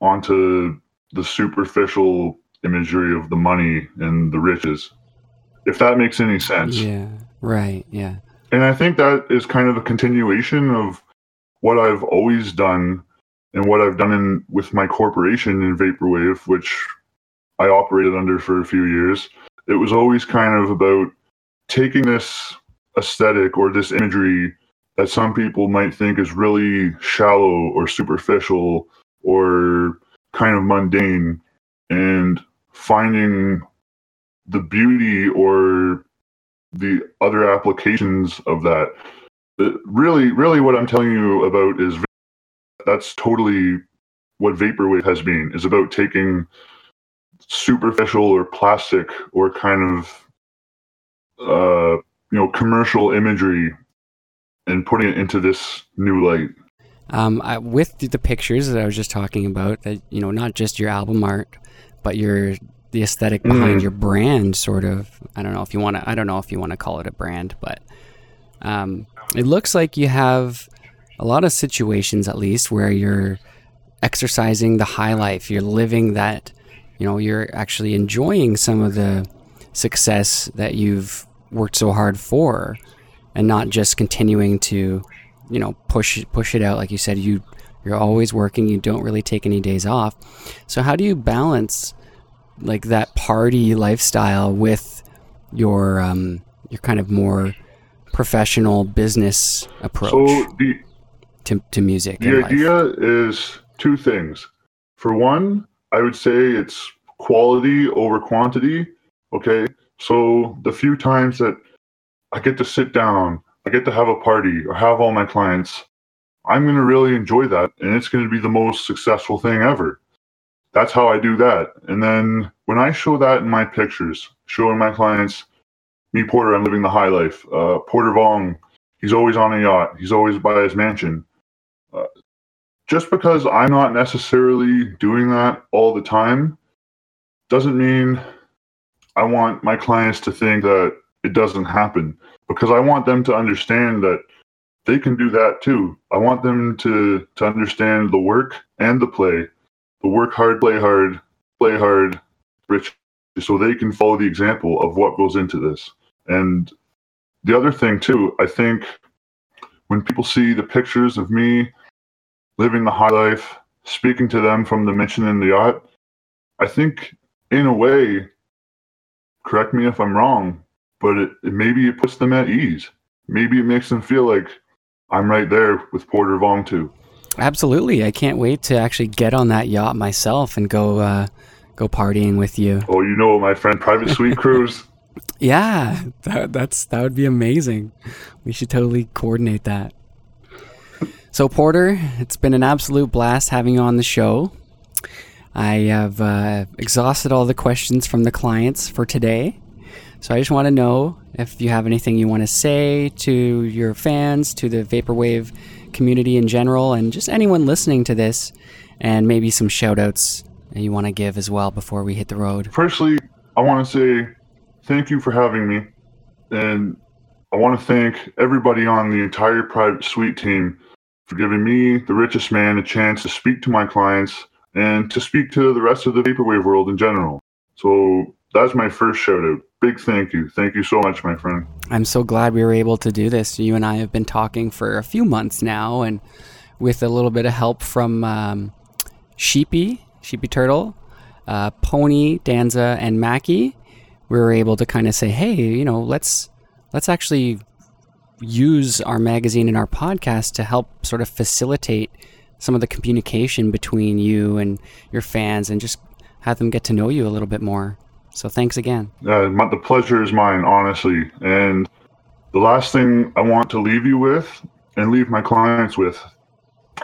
onto the superficial imagery of the money and the riches. If that makes any sense. Yeah. Right. Yeah. And I think that is kind of a continuation of what I've always done and what I've done in with my corporation in Vaporwave, which I operated under for a few years. It was always kind of about taking this aesthetic or this imagery that some people might think is really shallow or superficial or kind of mundane and finding the beauty or the other applications of that. really, really, what I'm telling you about is that's totally what vaporwave has been. Is about taking superficial or plastic or kind of uh, you know commercial imagery and putting it into this new light. Um, I, with the pictures that I was just talking about, that you know, not just your album art, but your the aesthetic behind mm. your brand, sort of. I don't know if you want to. I don't know if you want to call it a brand, but um, it looks like you have a lot of situations, at least, where you're exercising the high life. You're living that. You know, you're actually enjoying some of the success that you've worked so hard for, and not just continuing to, you know, push push it out. Like you said, you you're always working. You don't really take any days off. So how do you balance? like that party lifestyle with your um, your kind of more professional business approach so the, to, to music. The idea life. is two things. For one, I would say it's quality over quantity. Okay. So the few times that I get to sit down, I get to have a party or have all my clients, I'm going to really enjoy that. And it's going to be the most successful thing ever that's how I do that. And then when I show that in my pictures, showing my clients, me Porter, I'm living the high life. Uh, Porter Vong, he's always on a yacht. He's always by his mansion. Uh, just because I'm not necessarily doing that all the time doesn't mean I want my clients to think that it doesn't happen because I want them to understand that they can do that too. I want them to to understand the work and the play the work hard, play hard, play hard, rich, so they can follow the example of what goes into this. And the other thing too, I think when people see the pictures of me living the high life, speaking to them from the mission in the yacht, I think in a way, correct me if I'm wrong, but it, maybe it puts them at ease. Maybe it makes them feel like I'm right there with Porter Vong too. Absolutely, I can't wait to actually get on that yacht myself and go uh, go partying with you. Oh, you know, my friend, private suite cruise. Yeah, that, that's that would be amazing. We should totally coordinate that. So Porter, it's been an absolute blast having you on the show. I have uh, exhausted all the questions from the clients for today. So I just want to know if you have anything you want to say to your fans, to the Vaporwave community in general, and just anyone listening to this, and maybe some shout outs you want to give as well before we hit the road. Firstly, I want to say thank you for having me. And I want to thank everybody on the entire private suite team for giving me, the richest man, a chance to speak to my clients and to speak to the rest of the vaporwave world in general. So that's my first shout out. Big thank you. Thank you so much, my friend. I'm so glad we were able to do this. You and I have been talking for a few months now, and with a little bit of help from um, Sheepy, Sheepy Turtle, uh, Pony, Danza, and Mackie, we were able to kind of say, hey, you know, let's let's actually use our magazine and our podcast to help sort of facilitate some of the communication between you and your fans and just have them get to know you a little bit more. So thanks again. Uh, the pleasure is mine, honestly. And the last thing I want to leave you with and leave my clients with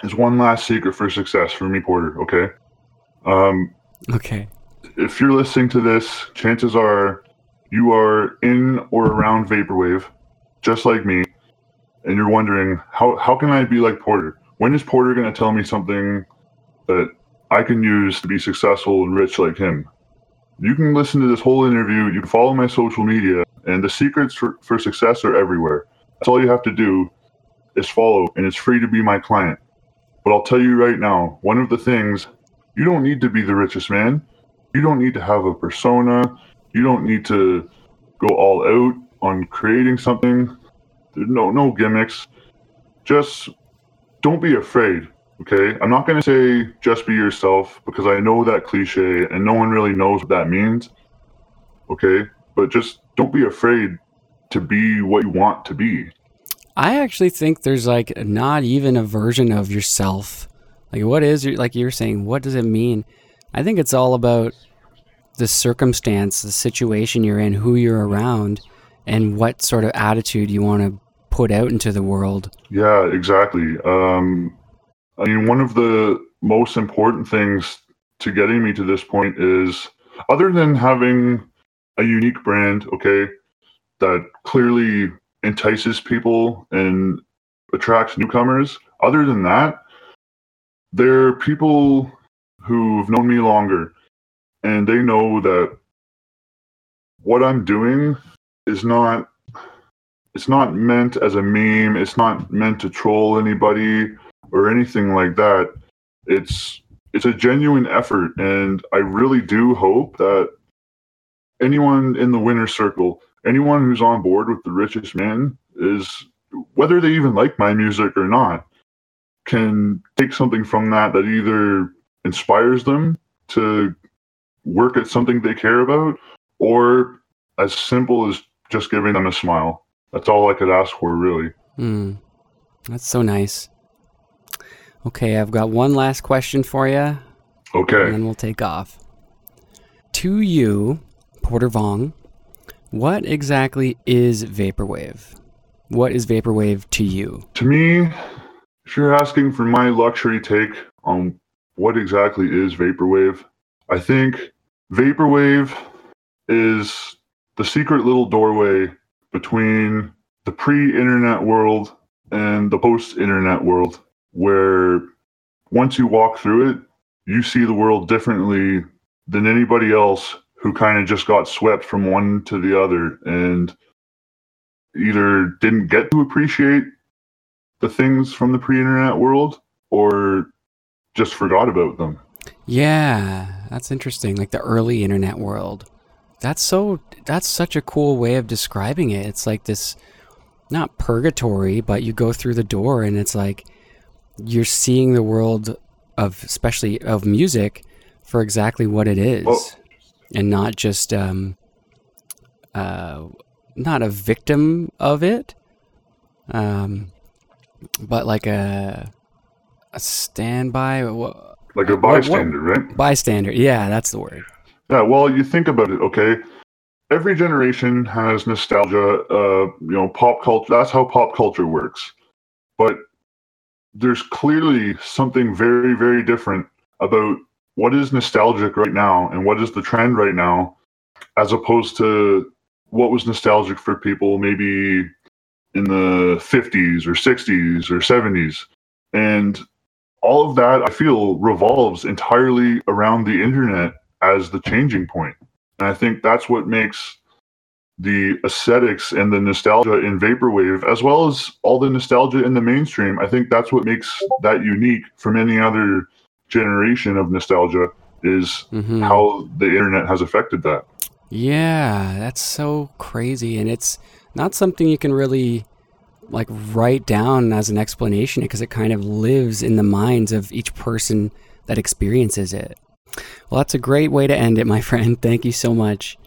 is one last secret for success for me, Porter. Okay. Um, Okay. if you're listening to this, chances are you are in or around vaporwave, just like me, and you're wondering how how can I be like Porter? When is Porter going to tell me something that I can use to be successful and rich like him? You can listen to this whole interview. You can follow my social media, and the secrets for, for success are everywhere. That's all you have to do is follow, and it's free to be my client. But I'll tell you right now, one of the things you don't need to be the richest man. You don't need to have a persona. You don't need to go all out on creating something. There's no no gimmicks. Just don't be afraid. Okay, I'm not going to say just be yourself because I know that cliche and no one really knows what that means. Okay, but just don't be afraid to be what you want to be. I actually think there's like not even a version of yourself. Like, what is like you're saying, what does it mean? I think it's all about the circumstance, the situation you're in, who you're around, and what sort of attitude you want to put out into the world. Yeah, exactly. Um, I mean, one of the most important things to getting me to this point is, other than having a unique brand, okay, that clearly entices people and attracts newcomers. Other than that, there are people who've known me longer, and they know that what I'm doing is not it's not meant as a meme. It's not meant to troll anybody or anything like that. It's it's a genuine effort, and I really do hope that anyone in the winner circle, anyone who's on board with the richest man, is whether they even like my music or not, can take something from that that either inspires them to work at something they care about, or as simple as just giving them a smile. That's all I could ask for, really. Hmm. That's so nice. Okay, I've got one last question for you, Okay. and then we'll take off. To you, Porter Vong, what exactly is Vaporwave? What is Vaporwave to you? To me, if you're asking for my luxury take on what exactly is Vaporwave, I think Vaporwave is the secret little doorway between the pre internet world and the post internet world, where once you walk through it, you see the world differently than anybody else who kind of just got swept from one to the other and either didn't get to appreciate the things from the pre-internet world or just forgot about them. Yeah, that's interesting. Like the early internet world. That's so that's such a cool way of describing it. It's like this not purgatory, but you go through the door and it's like you're seeing the world of especially of music for exactly what it is. Well- and not just um uh not a victim of it. Um but like a a standby Like a Uh, what- what- bystander, right? bystander. Yeah, that's the word. Yeah, well, you think about it, okay? Every generation has nostalgia, uh, you know, pop culture. That's how pop culture works. But there's clearly something very, very different about what is nostalgic right now and what is the trend right now, as opposed to what was nostalgic for people maybe in the 50s or 60s or 70s. And all of that, I feel, revolves entirely around the internet as the changing point. And I think that's what makes the aesthetics and the nostalgia in vaporwave, as well as all the nostalgia in the mainstream, I think that's what makes that unique from any other generation of nostalgia is Mhm. how the internet has affected that. Yeah, that's so crazy. And it's not something you can really like write down as an explanation because it kind of lives in the minds of each person that experiences it. Well, that's a great way to end it, my friend. Thank you so much.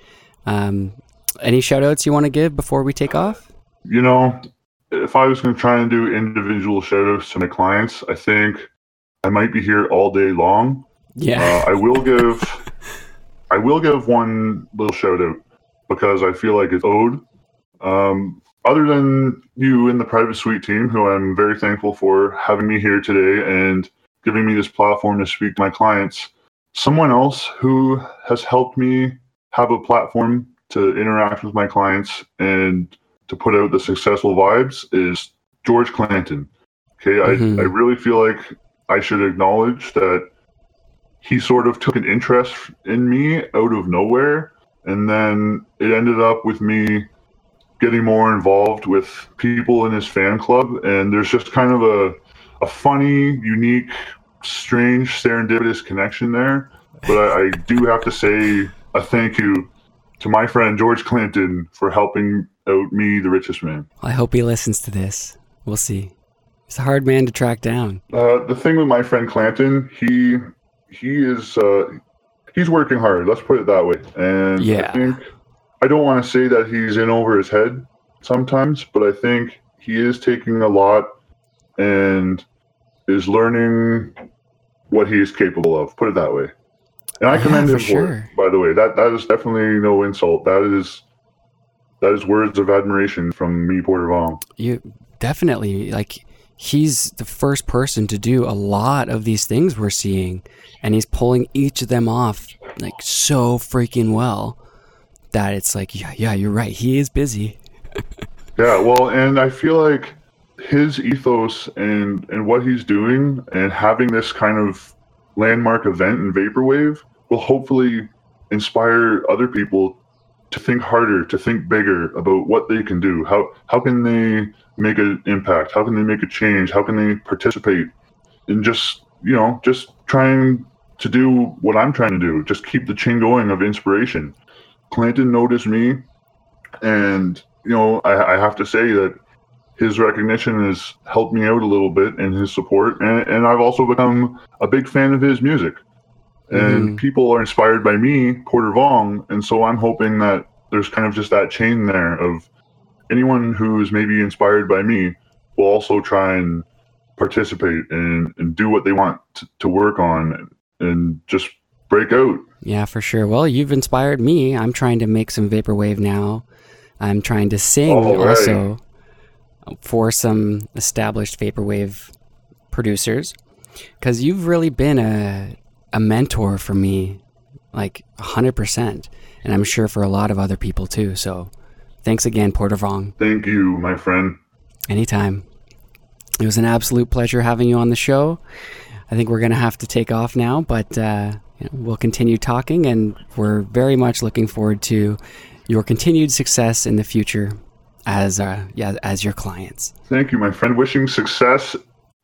Um, any shout outs you want to give before we take off? You know, if I was going to try and do individual shout outs to my clients, I think I might be here all day long. Yeah. Uh, I will give I will give one little shout out because I feel like it's owed. Um, other than you and the private suite team, who I'm very thankful for having me here today and giving me this platform to speak to my clients, someone else who has helped me have a platform to interact with my clients and to put out the successful vibes is George Clanton. Okay, Mhm. I, I really feel like I should acknowledge that he sort of took an interest in me out of nowhere, and then it ended up with me getting more involved with people in his fan club, and there's just kind of a a funny, unique, strange, serendipitous connection there. But I, I do have to say a thank you to my friend George Clanton for helping out me, the richest man. I hope he listens to this. We'll see. He's a hard man to track down. Uh, the thing with my friend Clanton, he he is uh, he's working hard. Let's put it that way. And Yeah. I think I don't want to say that he's in over his head sometimes, but I think he is taking a lot and is learning what he is capable of. Put it that way. And I Yeah, commend for him for sure. it. By the way, that that is definitely no insult. That is that is words of admiration from me, Porter Vong. You definitely like he's the first person to do a lot of these things we're seeing and he's pulling each of them off like so freaking well that it's like yeah yeah you're right he is busy Yeah, well, and I feel like his ethos and and what he's doing and having this kind of landmark event in vaporwave will hopefully inspire other people to think harder, to think bigger about what they can do. How how can they make an impact? How can they make a change? How can they participate? And just you know, just trying to do what I'm trying to do. Just keep the chain going of inspiration. Clanton noticed me and you know I, I have to say that his recognition has helped me out a little bit and his support. And, and i've also become a big fan of his music. And Mhm. people are inspired by me porter vong. And so i'm hoping that there's kind of just that chain there of anyone who's maybe inspired by me will also try and participate and, and do what they want to, to work on and just break out. Yeah for sure. Well you've inspired me. I'm trying to make some vaporwave now. I'm trying to sing All right. For some established vaporwave producers because you've really been a, a mentor for me like 100% and i'm sure for a lot of other people too so thanks again porter vong thank you my friend. Anytime. It was an absolute pleasure having you on the show. I think we're going to have to take off now but uh, you know, we'll continue talking and we're very much looking forward to your continued success in the future as uh, yeah as your clients Thank you, my friend. Wishing success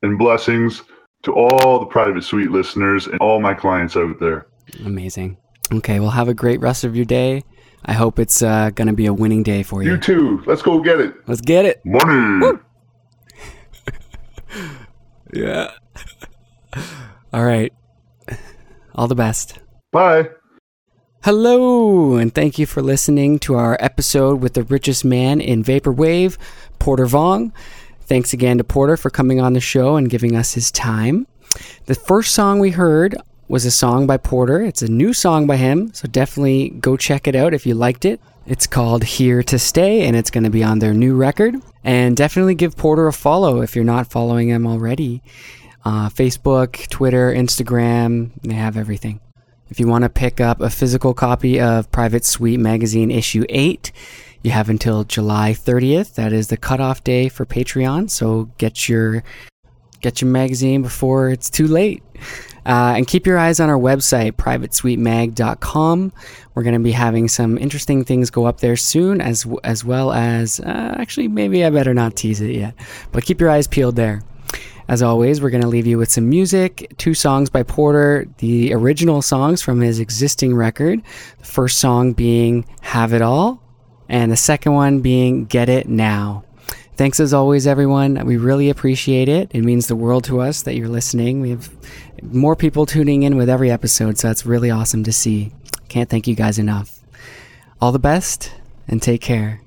and blessings to all the private suite listeners and all my clients out there. amazing okay well have a great rest of your day i hope it's uh, going to be a winning day for you You too. Let's go get it. let's get it Money. yeah all right all the best Bye. Hello, and thank you for listening to our episode with the richest man in Vaporwave, Porter Vong. Thanks again to Porter for coming on the show and giving us his time. The first song we heard was a song by Porter. It's a new song by him, so definitely go check it out if you liked it. It's called Here to Stay, and it's going to be on their new record. And definitely give Porter a follow if you're not following him already. Uh, Facebook, Twitter, Instagram, they have everything. If you want to pick up a physical copy of Private Suite Magazine issue 8, you have until July 30th. That is the cutoff day for Patreon, so get your get your magazine before it's too late. Uh, and keep your eyes on our website, privatesuitemag.com. We're going to be having some interesting things go up there soon, as as well as uh, actually maybe I better not tease it yet, but keep your eyes peeled there. As always, we're going to leave you with some music. Two songs by Porter, the original songs from his existing record. The first song being Have It All, and the second one being Get It Now. Thanks as always, everyone. We really appreciate it. It means the world to us that you're listening. We have more people tuning in with every episode, so that's really awesome to see. Can't thank you guys enough. All the best, and take care.